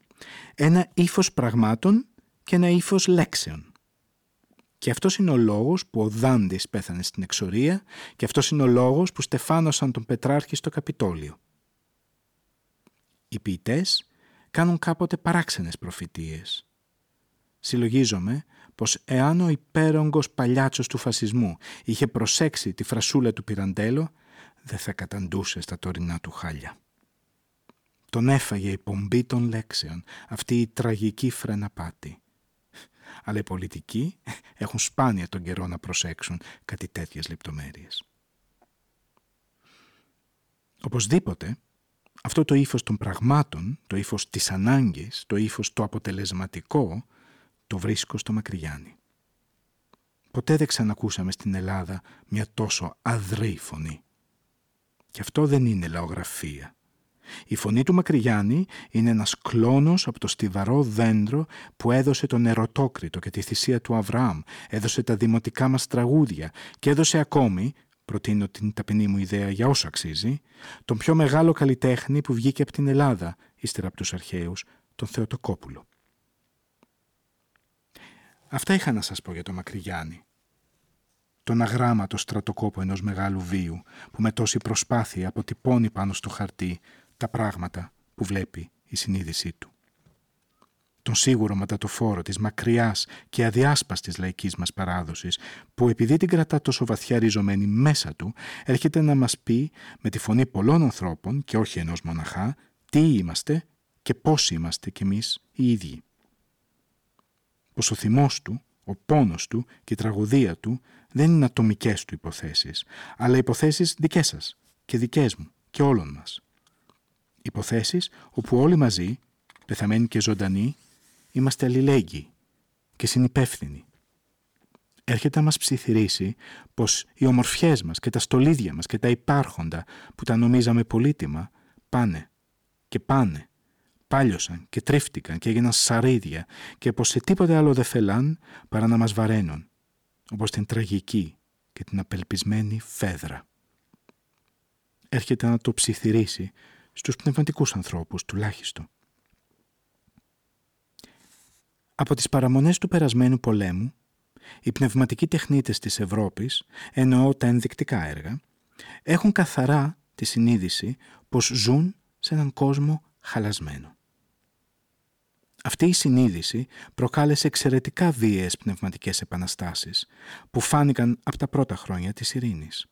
ένα ύφος πραγμάτων και ένα ύφος λέξεων. Και αυτός είναι ο λόγος που ο Δάντης πέθανε στην εξορία και αυτός είναι ο λόγος που στεφάνωσαν τον Πετράρχη στο Καπιτόλιο. Οι ποιητές κάνουν κάποτε παράξενες προφητείες. Συλλογίζομαι πως εάν ο υπέρογκος παλιάτσος του φασισμού είχε προσέξει τη φρασούλα του Πυραντέλο, δεν θα καταντούσε στα τωρινά του χάλια. Τον έφαγε η πομπή των λέξεων, αυτή η τραγική φρεναπάτη. Αλλά οι πολιτικοί έχουν σπάνια τον καιρό να προσέξουν κάτι τέτοιες λεπτομέρειες. Οπωσδήποτε, αυτό το ύφος των πραγμάτων, το ύφος της ανάγκης, το ύφος το αποτελεσματικό, το βρίσκω στο Μακρυγιάννη. Ποτέ δεν ξανακούσαμε στην Ελλάδα μια τόσο αδρή φωνή. Και αυτό δεν είναι λαογραφία. Η φωνή του Μακρυγιάννη είναι ένας κλόνος από το στιβαρό δέντρο που έδωσε τον ερωτόκριτο και τη θυσία του Αβραάμ, έδωσε τα δημοτικά μας τραγούδια και έδωσε ακόμη, προτείνω την ταπεινή μου ιδέα για όσο αξίζει, τον πιο μεγάλο καλλιτέχνη που βγήκε από την Ελλάδα, ύστερα από τους αρχαίους, τον Θεοτοκόπουλο. Αυτά είχα να σας πω για το Μακρυγιάννη. Τον αγράμματο στρατοκόπο ενός μεγάλου βίου που με τόση προσπάθεια αποτυπώνει πάνω στο χαρτί τα πράγματα που βλέπει η συνείδησή του. Τον σίγουρο ματατοφόρο της μακριάς και αδιάσπαστης λαϊκής μας παράδοσης που επειδή την κρατά τόσο βαθιά ριζωμένη μέσα του έρχεται να μας πει με τη φωνή πολλών ανθρώπων και όχι ενός μοναχά τι είμαστε και πώς είμαστε κι εμείς οι ίδιοι. Πως ο θυμός του, ο πόνος του και η τραγωδία του δεν είναι ατομικές του υποθέσεις, αλλά υποθέσεις δικές σας και δικές μου και όλων μας. Υποθέσεις όπου όλοι μαζί, πεθαμένοι και ζωντανοί, είμαστε αλληλέγγυοι και συνυπεύθυνοι. Έρχεται να μας ψιθυρίσει πως οι ομορφιές μας και τα στολίδια μας και τα υπάρχοντα που τα νομίζαμε πολύτιμα πάνε και πάνε, πάλιωσαν και τρίφτηκαν και έγιναν σαρίδια και πως σε τίποτε άλλο δεν φελάν παρά να μας βαραίνουν, όπως την τραγική και την απελπισμένη φέδρα. Έρχεται να το ψιθυρίσει στους πνευματικούς ανθρώπους τουλάχιστον. Από τις παραμονές του περασμένου πολέμου, οι πνευματικοί τεχνίτες της Ευρώπης, εννοώ τα ενδεικτικά έργα, έχουν καθαρά τη συνείδηση πως ζουν σε έναν κόσμο χαλασμένο. Αυτή η συνείδηση προκάλεσε εξαιρετικά βίαιες πνευματικές επαναστάσεις που φάνηκαν από τα πρώτα χρόνια της ειρήνης.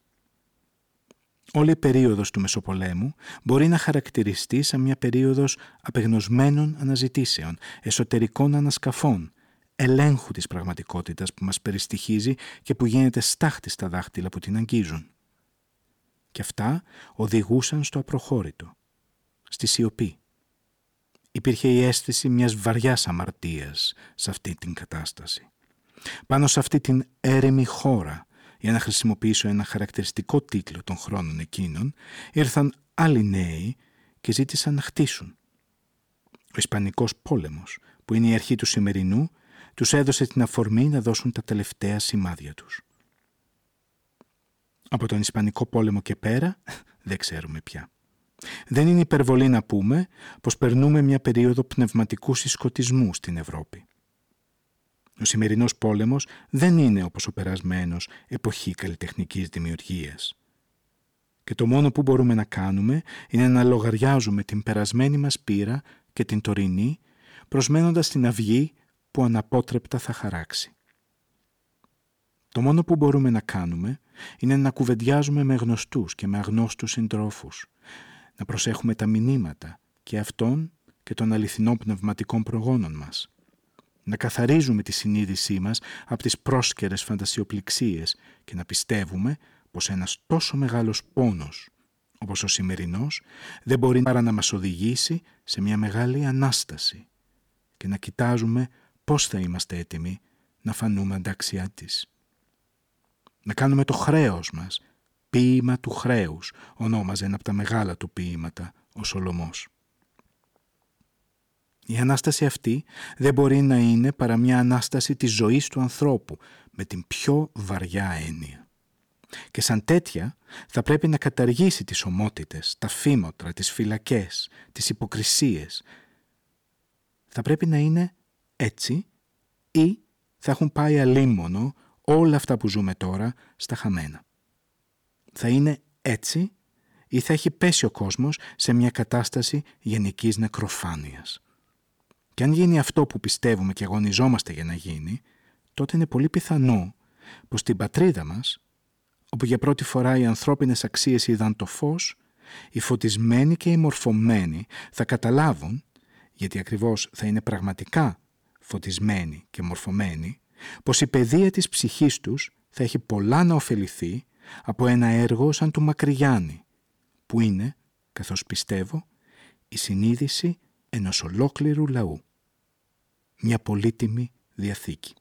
Όλη η περίοδος του Μεσοπολέμου μπορεί να χαρακτηριστεί σαν μια περίοδος απεγνωσμένων αναζητήσεων, εσωτερικών ανασκαφών, ελέγχου της πραγματικότητας που μας περιστοιχίζει και που γίνεται στάχτη στα δάχτυλα που την αγγίζουν. Και αυτά οδηγούσαν στο απροχώρητο, στη σιωπή. Υπήρχε η αίσθηση μιας βαριάς αμαρτίας σε αυτή την κατάσταση. Πάνω σε αυτή την έρημη χώρα για να χρησιμοποιήσω ένα χαρακτηριστικό τίτλο των χρόνων εκείνων, ήρθαν άλλοι νέοι και ζήτησαν να χτίσουν. Ο Ισπανικός πόλεμος, που είναι η αρχή του σημερινού, τους έδωσε την αφορμή να δώσουν τα τελευταία σημάδια τους. Από τον Ισπανικό πόλεμο και πέρα δεν ξέρουμε πια. Δεν είναι υπερβολή να πούμε πως περνούμε μια περίοδο πνευματικού συσκοτισμού στην Ευρώπη. Ο σημερινός πόλεμος δεν είναι όπως ο περασμένος εποχή καλλιτεχνικής δημιουργίας. Και το μόνο που μπορούμε να κάνουμε είναι να λογαριάζουμε την περασμένη μας πείρα και την τωρινή, προσμένοντας την αυγή που αναπότρεπτα θα χαράξει. Το μόνο που μπορούμε να κάνουμε είναι να κουβεντιάζουμε με γνωστούς και με αγνώστους συντρόφους, να προσέχουμε τα μηνύματα και αυτών και των αληθινών πνευματικών προγόνων μας, να καθαρίζουμε τη συνείδησή μας από τις πρόσκαιρες φαντασιοπληξίες και να πιστεύουμε πως ένας τόσο μεγάλος πόνος όπως ο σημερινός δεν μπορεί παρά να μας οδηγήσει σε μια μεγάλη Ανάσταση και να κοιτάζουμε πώς θα είμαστε έτοιμοι να φανούμε αντάξιά της. Να κάνουμε το χρέος μας, ποίημα του χρέους, ονόμαζε ένα από τα μεγάλα του ποίηματα ο Σολομός. Η Ανάσταση αυτή δεν μπορεί να είναι παρά μια Ανάσταση της ζωής του ανθρώπου με την πιο βαριά έννοια. Και σαν τέτοια θα πρέπει να καταργήσει τις ομότητες, τα φήμοτρα, τις φυλακές, τις υποκρισίες. Θα πρέπει να είναι έτσι ή θα έχουν πάει αλίμονο όλα αυτά που ζούμε τώρα στα χαμένα. Θα είναι έτσι ή θα έχει πέσει ο κόσμος σε μια κατάσταση γενικής νεκροφάνειας. Και αν γίνει αυτό που πιστεύουμε και αγωνιζόμαστε για να γίνει, τότε είναι πολύ πιθανό πως στην πατρίδα μας, όπου για πρώτη φορά οι ανθρώπινες αξίες είδαν το φως, οι φωτισμένοι και οι μορφωμένοι θα καταλάβουν, γιατί ακριβώς θα είναι πραγματικά φωτισμένοι και μορφωμένοι, πως η παιδεία της ψυχής τους θα έχει πολλά να ωφεληθεί από ένα έργο σαν του Μακρυγιάννη, που είναι, καθώς πιστεύω, η συνείδηση ενός ολόκληρου λαού μια πολύτιμη διαθήκη.